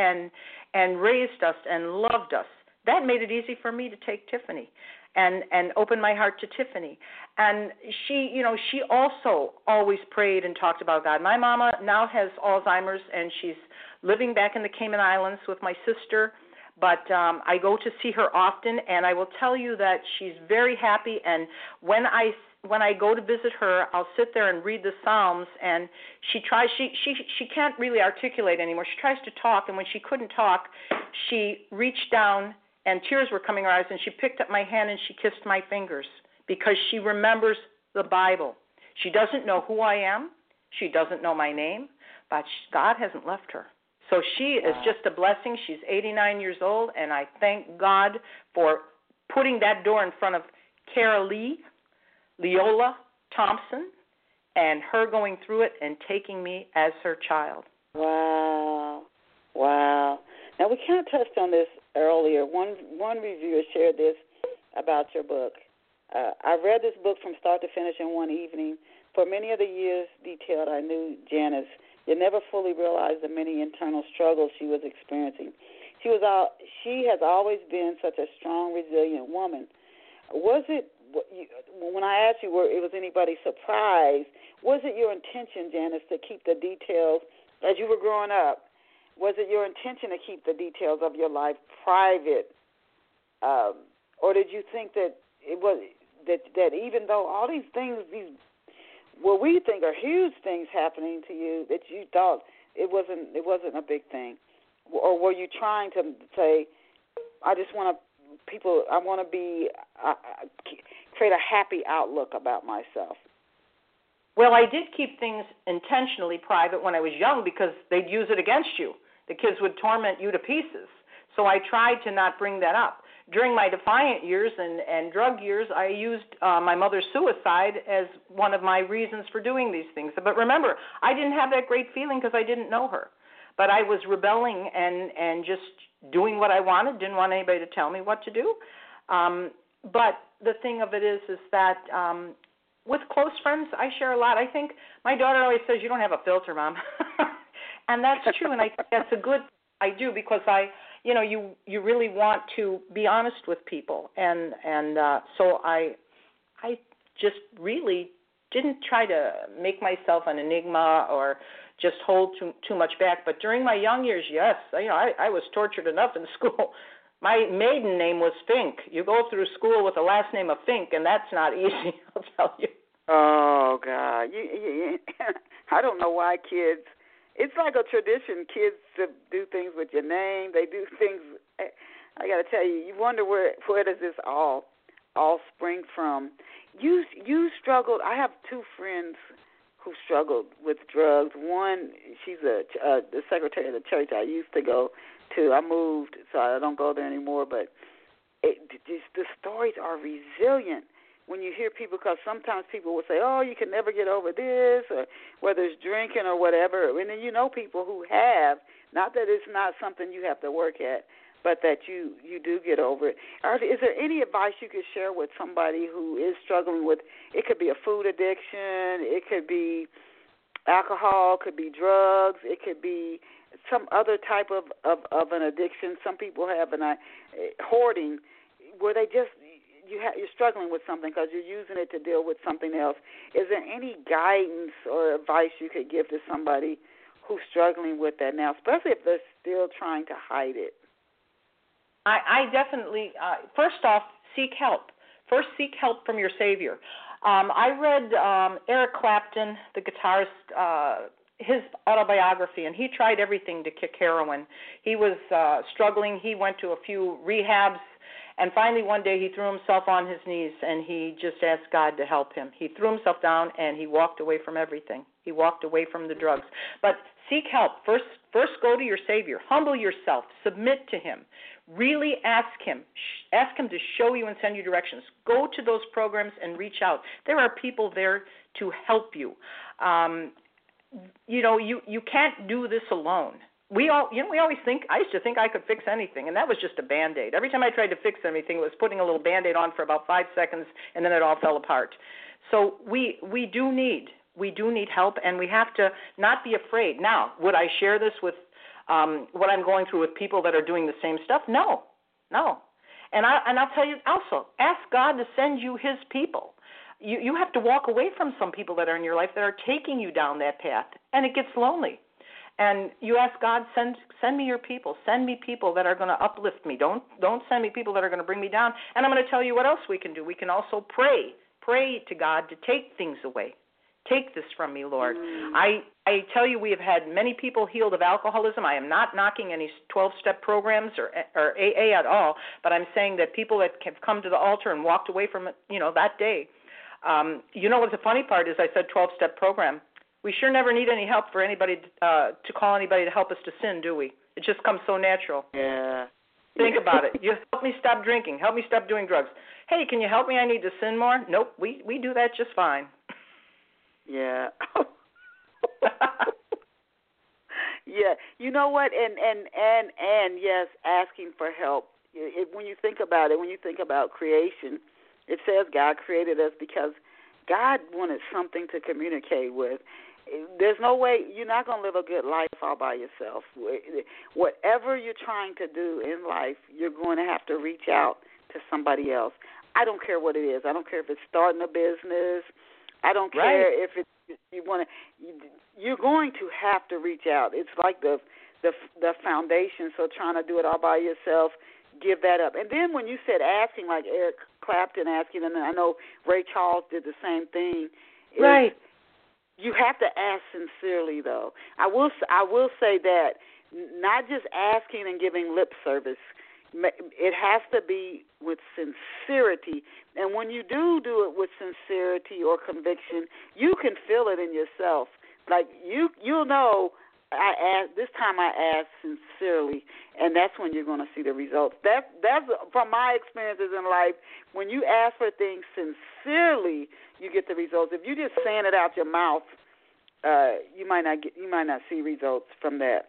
and and raised us and loved us that made it easy for me to take Tiffany and and open my heart to Tiffany. And she, you know, she also always prayed and talked about God. My mama now has Alzheimer's and she's living back in the Cayman Islands with my sister. But um I go to see her often and I will tell you that she's very happy and when I when I go to visit her, I'll sit there and read the Psalms and she tries she she she can't really articulate anymore. She tries to talk and when she couldn't talk, she reached down and tears were coming her eyes and she picked up my hand and she kissed my fingers because she remembers the Bible. She doesn't know who I am, she doesn't know my name, but God hasn't left her. So she is just a blessing. She's 89 years old and I thank God for putting that door in front of Carol Lee, Leola Thompson, and her going through it and taking me as her child. Wow. Wow. Now we kind of touched on this earlier. One one reviewer shared this about your book. Uh, I read this book from start to finish in one evening. For many of the years detailed, I knew Janice. You never fully realized the many internal struggles she was experiencing. She was all, she has always been such a strong, resilient woman. Was it when I asked you, were it was anybody surprised? Was it your intention, Janice, to keep the details as you were growing up? was it your intention to keep the details of your life private, um, or did you think that it was that that even though all these things, these what we think are huge things happening to you, that you thought it wasn't it wasn't a big thing, or were you trying to say, I just want to people, I want to be uh, create a happy outlook about myself. Well, I did keep things intentionally private when I was young because they'd use it against you the kids would torment you to pieces. So I tried to not bring that up. During my defiant years and, and drug years, I used uh, my mother's suicide as one of my reasons for doing these things. But remember, I didn't have that great feeling because I didn't know her. But I was rebelling and and just doing what I wanted. Didn't want anybody to tell me what to do. Um, but the thing of it is, is that um, with close friends, I share a lot. I think my daughter always says, "You don't have a filter, mom." and that's true and i think that's a good i do because i you know you you really want to be honest with people and and uh so i i just really didn't try to make myself an enigma or just hold too too much back but during my young years yes you know i i was tortured enough in school my maiden name was fink you go through school with the last name of fink and that's not easy i'll tell you oh god you, you, you i don't know why kids it's like a tradition. Kids to do things with your name. They do things. I got to tell you, you wonder where where does this all all spring from? You you struggled. I have two friends who struggled with drugs. One, she's a uh, the secretary of the church I used to go to. I moved, so I don't go there anymore. But it, just, the stories are resilient when you hear people, because sometimes people will say, "Oh, you can never get over this," or whether it's drinking or whatever. And then you know people who have. Not that it's not something you have to work at, but that you you do get over it. Are, is there any advice you could share with somebody who is struggling with? It could be a food addiction. It could be alcohol. Could be drugs. It could be some other type of of, of an addiction. Some people have an uh, hoarding, where they just you ha- you're struggling with something because you're using it to deal with something else. Is there any guidance or advice you could give to somebody who's struggling with that now, especially if they're still trying to hide it? I, I definitely, uh, first off, seek help. First, seek help from your Savior. Um, I read um, Eric Clapton, the guitarist, uh, his autobiography, and he tried everything to kick heroin. He was uh, struggling. He went to a few rehabs and finally, one day, he threw himself on his knees and he just asked God to help him. He threw himself down and he walked away from everything. He walked away from the drugs. But seek help. First, first go to your Savior. Humble yourself. Submit to Him. Really ask Him. Ask Him to show you and send you directions. Go to those programs and reach out. There are people there to help you. Um, you know, you you can't do this alone we all you know we always think I used to think I could fix anything and that was just a band-aid. Every time I tried to fix anything it was putting a little band-aid on for about 5 seconds and then it all fell apart. So we we do need we do need help and we have to not be afraid. Now, would I share this with um what I'm going through with people that are doing the same stuff? No. No. And I and I'll tell you also, ask God to send you His people. You you have to walk away from some people that are in your life that are taking you down that path, and it gets lonely. And you ask God, send send me your people. Send me people that are going to uplift me. Don't don't send me people that are going to bring me down. And I'm going to tell you what else we can do. We can also pray. Pray to God to take things away. Take this from me, Lord. Mm. I I tell you, we have had many people healed of alcoholism. I am not knocking any 12-step programs or or AA at all, but I'm saying that people that have come to the altar and walked away from it, you know, that day. Um, you know what the funny part is? I said 12-step program. We sure never need any help for anybody uh, to call anybody to help us to sin, do we? It just comes so natural. Yeah. Think about it. You help me stop drinking. Help me stop doing drugs. Hey, can you help me? I need to sin more. Nope. We we do that just fine. Yeah. yeah. You know what? And and and and yes, asking for help. It, when you think about it, when you think about creation, it says God created us because God wanted something to communicate with. There's no way you're not going to live a good life all by yourself. Whatever you're trying to do in life, you're going to have to reach out to somebody else. I don't care what it is. I don't care if it's starting a business. I don't care right. if it's you want to. You're going to have to reach out. It's like the the the foundation. So trying to do it all by yourself, give that up. And then when you said asking, like Eric Clapton asking, and I know Ray Charles did the same thing. Right. You have to ask sincerely, though. I will I will say that not just asking and giving lip service it has to be with sincerity and when you do do it with sincerity or conviction you can feel it in yourself like you you'll know i ask this time i ask sincerely and that's when you're going to see the results. That that's from my experiences in life when you ask for things sincerely you get the results. If you're just saying it out your mouth uh you might not get you might not see results from that.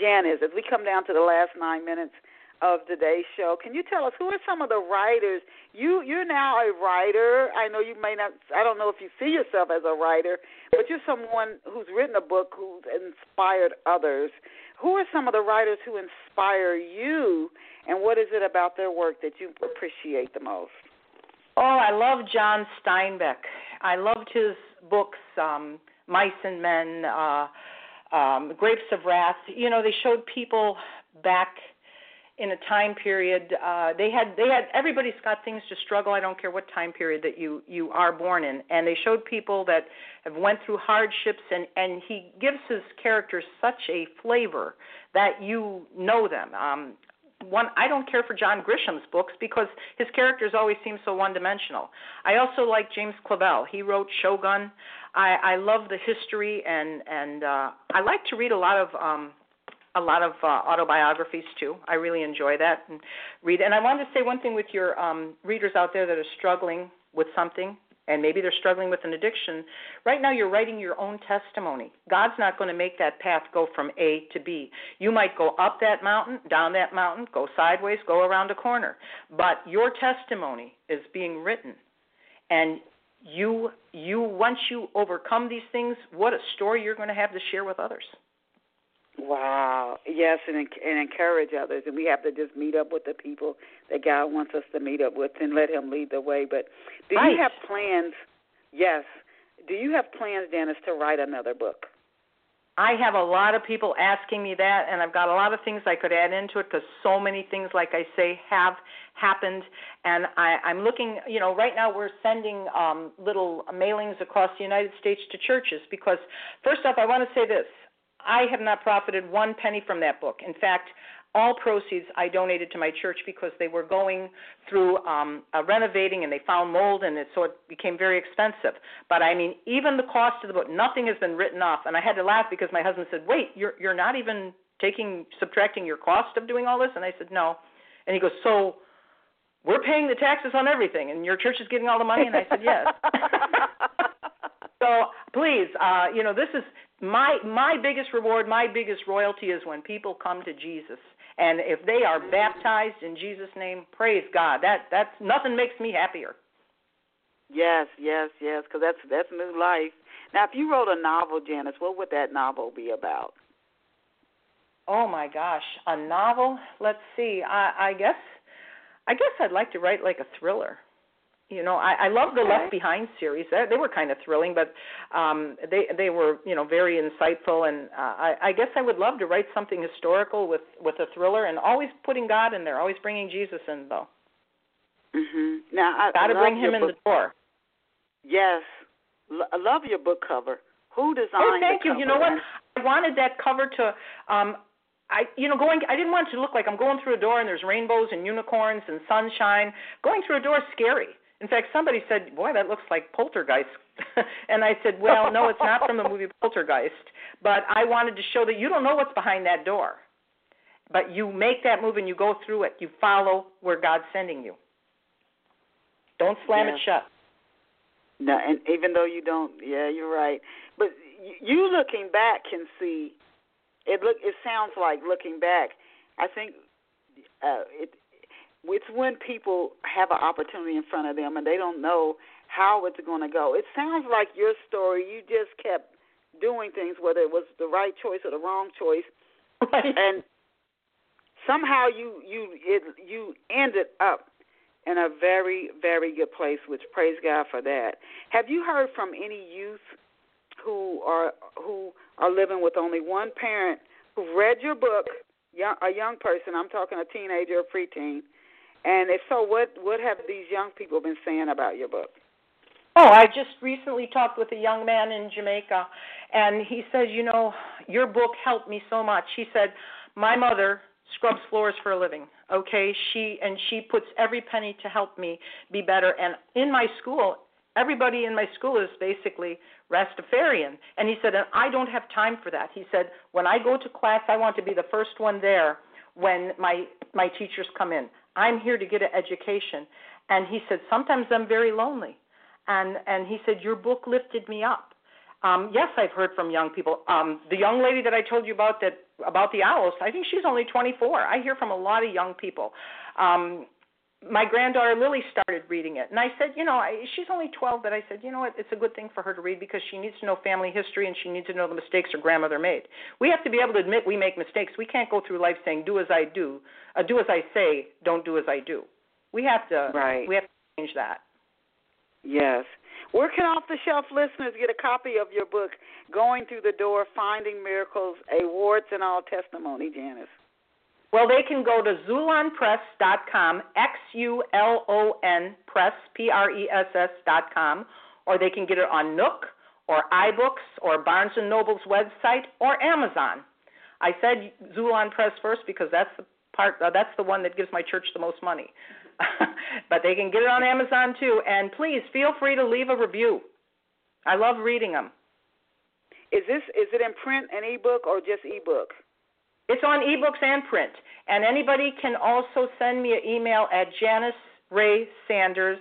Janice as we come down to the last nine minutes of today's show. Can you tell us who are some of the writers? You you're now a writer. I know you may not. I don't know if you see yourself as a writer, but you're someone who's written a book who's inspired others. Who are some of the writers who inspire you, and what is it about their work that you appreciate the most? Oh, I love John Steinbeck. I loved his books, um, Mice and Men, uh, um, Grapes of Wrath. You know, they showed people back in a time period uh they had they had everybody's got things to struggle i don't care what time period that you you are born in and they showed people that have went through hardships and and he gives his characters such a flavor that you know them um one I don't care for John Grisham's books because his characters always seem so one dimensional. I also like James Clavell. He wrote Shogun. I I love the history and and uh I like to read a lot of um a lot of uh, autobiographies too. I really enjoy that and read. And I wanted to say one thing with your um, readers out there that are struggling with something, and maybe they're struggling with an addiction. Right now, you're writing your own testimony. God's not going to make that path go from A to B. You might go up that mountain, down that mountain, go sideways, go around a corner, but your testimony is being written, and you you once you overcome these things, what a story you're going to have to share with others. Wow. Yes, and and encourage others, and we have to just meet up with the people that God wants us to meet up with, and let Him lead the way. But do right. you have plans? Yes. Do you have plans, Dennis, to write another book? I have a lot of people asking me that, and I've got a lot of things I could add into it because so many things, like I say, have happened. And I, I'm looking, you know, right now we're sending um, little mailings across the United States to churches because, first off, I want to say this I have not profited one penny from that book. In fact, all proceeds I donated to my church because they were going through um, a renovating and they found mold and it, so it became very expensive. But I mean, even the cost of the book, nothing has been written off. And I had to laugh because my husband said, "Wait, you're you're not even taking subtracting your cost of doing all this?" And I said, "No." And he goes, "So." We're paying the taxes on everything, and your church is getting all the money. And I said, yes. so please, uh, you know, this is my my biggest reward, my biggest royalty is when people come to Jesus. And if they are baptized in Jesus' name, praise God. That that's nothing makes me happier. Yes, yes, yes, because that's that's new life. Now, if you wrote a novel, Janice, what would that novel be about? Oh my gosh, a novel. Let's see. I, I guess I guess I'd like to write like a thriller. You know, I, I love the okay. Left Behind series. They, they were kind of thrilling, but um, they they were you know very insightful. And uh, I, I guess I would love to write something historical with with a thriller, and always putting God in there, always bringing Jesus in though. Mhm. Now I got to bring him book. in the door. Yes, L- I love your book cover. Who designed? Oh, thank you. The You know what? I wanted that cover to um I you know going I didn't want it to look like I'm going through a door and there's rainbows and unicorns and sunshine. Going through a door is scary. In fact, somebody said, "Boy, that looks like Poltergeist." and I said, "Well, no, it's not from the movie Poltergeist, but I wanted to show that you don't know what's behind that door. But you make that move and you go through it. You follow where God's sending you. Don't slam Yes. it shut." No, and even though you don't, yeah, you're right. But you looking back can see. It look. It sounds like looking back. I think uh, it. It's when people have an opportunity in front of them and they don't know how it's going to go. It sounds like your story. You just kept doing things, whether it was the right choice or the wrong choice, Right. and somehow you you it you ended up in a very very good place which praise god for that have you heard from any youth who are who are living with only one parent who read your book young, a young person i'm talking a teenager or preteen and if so what what have these young people been saying about your book Oh, I just recently talked with a young man in Jamaica, and he says, you know, your book helped me so much. He said, my mother scrubs floors for a living. Okay, she and she puts every penny to help me be better. And in my school, everybody in my school is basically Rastafarian. And he said, and I don't have time for that. He said, when I go to class, I want to be the first one there when my my teachers come in. I'm here to get an education. And he said, sometimes I'm very lonely. And and he said your book lifted me up. Um yes i've heard from young people. Um the young lady that i told you about that about the owls i think she's only 24 i hear from a lot of young people. Um my granddaughter lily started reading it and i said you know I, she's only 12 but i said you know what it's a good thing for her to read because she needs to know family history and she needs to know the mistakes her grandmother made we have to be able to admit we make mistakes we can't go through life saying do as i do uh, do as i say don't do as i do we have to Right. we have to change that Yes. Where can off the shelf listeners get a copy of your book, Going Through the Door, Finding Miracles, a Warts and All Testimony, Janice? Well, they can go to xulonpress.com, X U L O N press, P R E S S dot com, or they can get it on Nook or iBooks or Barnes and Noble's website or Amazon. I said Xulon Press first because that's the part uh, that's the one that gives my church the most money. but they can get it on Amazon too. And please feel free to leave a review. I love reading them. Is this is it in print and ebook or just ebook? It's on ebooks and print. And anybody can also send me an email at Janice Rae Sanders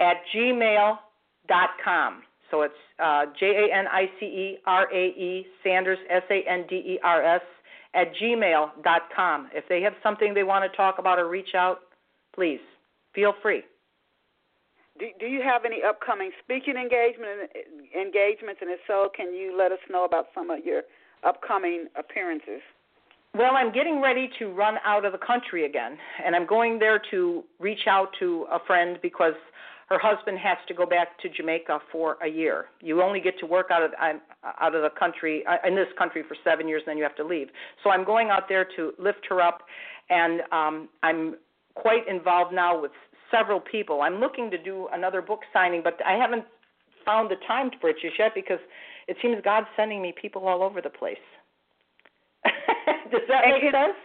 at gmail dot com. So it's uh, J A N I C E R A E Sanders S A N D E R S at gmail dot com. If they have something they want to talk about or reach out, please feel free. Do, do you have any upcoming speaking engagement engagements? And if so, can you let us know about some of your upcoming appearances? Well, I'm getting ready to run out of the country again, and I'm going there to reach out to a friend because her husband has to go back to Jamaica for a year. You only get to work out of out of the country uh, in this country for seven years, and then you have to leave. So I'm going out there to lift her up, and um, I'm quite involved now with several people. I'm looking to do another book signing, but I haven't found the time for it just yet because it seems God's sending me people all over the place. Does that make sense?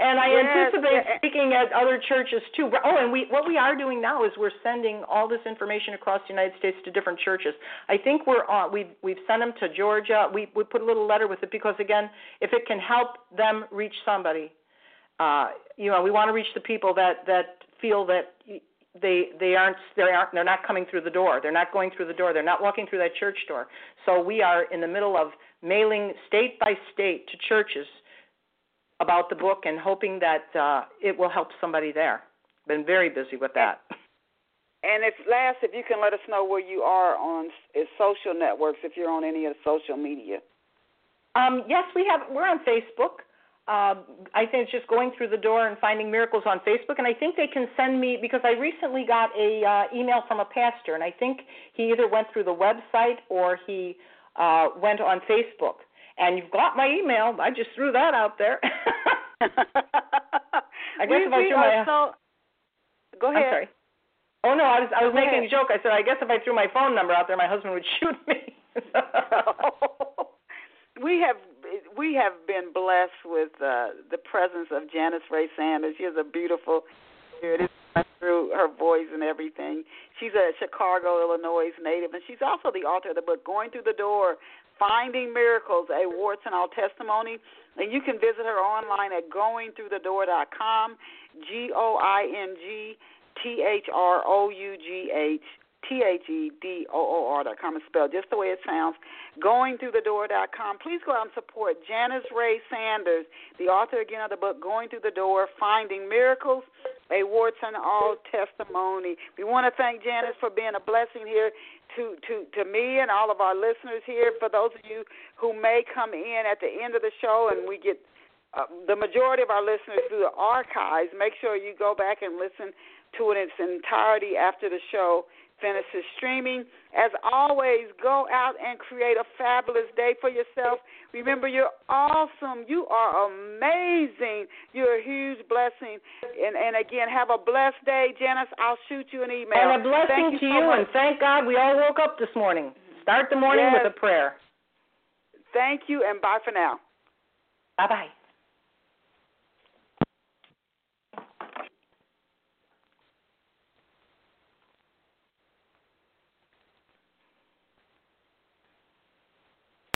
And I Yes, anticipate speaking at other churches too. Oh, and we what we are doing now is we're sending all this information across the United States to different churches. I think we're on. We've we've sent them to Georgia. We we put a little letter with it because again, if it can help them reach somebody, uh, you know, we want to reach the people that that feel that they they aren't they aren't they're not coming through the door. They're not going through the door. They're not walking through that church door. So we are in the middle of mailing state by state to churches about the book and hoping that uh, it will help somebody there. Been very busy with that. And if last, if you can let us know where you are on social networks, if you're on any of the social media. Um, yes, we have. We're on Facebook. Uh, I think it's just going through the door and finding miracles on Facebook. And I think they can send me because I recently got a uh, email from a pastor, and I think he either went through the website or he uh, went on Facebook. And you've got my email. I just threw that out there. I guess we, if I threw my go ahead. I'm sorry. Oh no, I was I was Go making ahead. a joke. I said I guess if I threw my phone number out there, my husband would shoot me. we have we have been blessed with uh, the presence of Janice Rae Sanders. She has a beautiful spirit through her voice and everything. She's a Chicago, Illinois native, and she's also the author of the book Going Through the Door: Finding Miracles, a Warts and All Testimony. And you can visit her online at goingthroughthedoor.com. G O I N G T H R O U G H T H E D O O R dot com is spelled just the way it sounds. Going through the door dot com. Please go out and support Janice Rae Sanders, the author again of the book Going Through the Door, Finding Miracles, a warts and all testimony. We want to thank Janice for being a blessing here to, to, to me and all of our listeners here. For those of you who may come in at the end of the show and we get uh, the majority of our listeners through the archives, make sure you go back and listen to it in its entirety after the show finishes streaming. As always, go out and create a fabulous day for yourself. Remember, you're awesome. You are amazing. You're a huge blessing. And and again, have a blessed day, Janice. I'll shoot you an email. and a blessing Thank to you, you, so and thank God we all woke up this morning. Start the morning Yes. with a prayer. Thank you, and bye for now. Bye bye.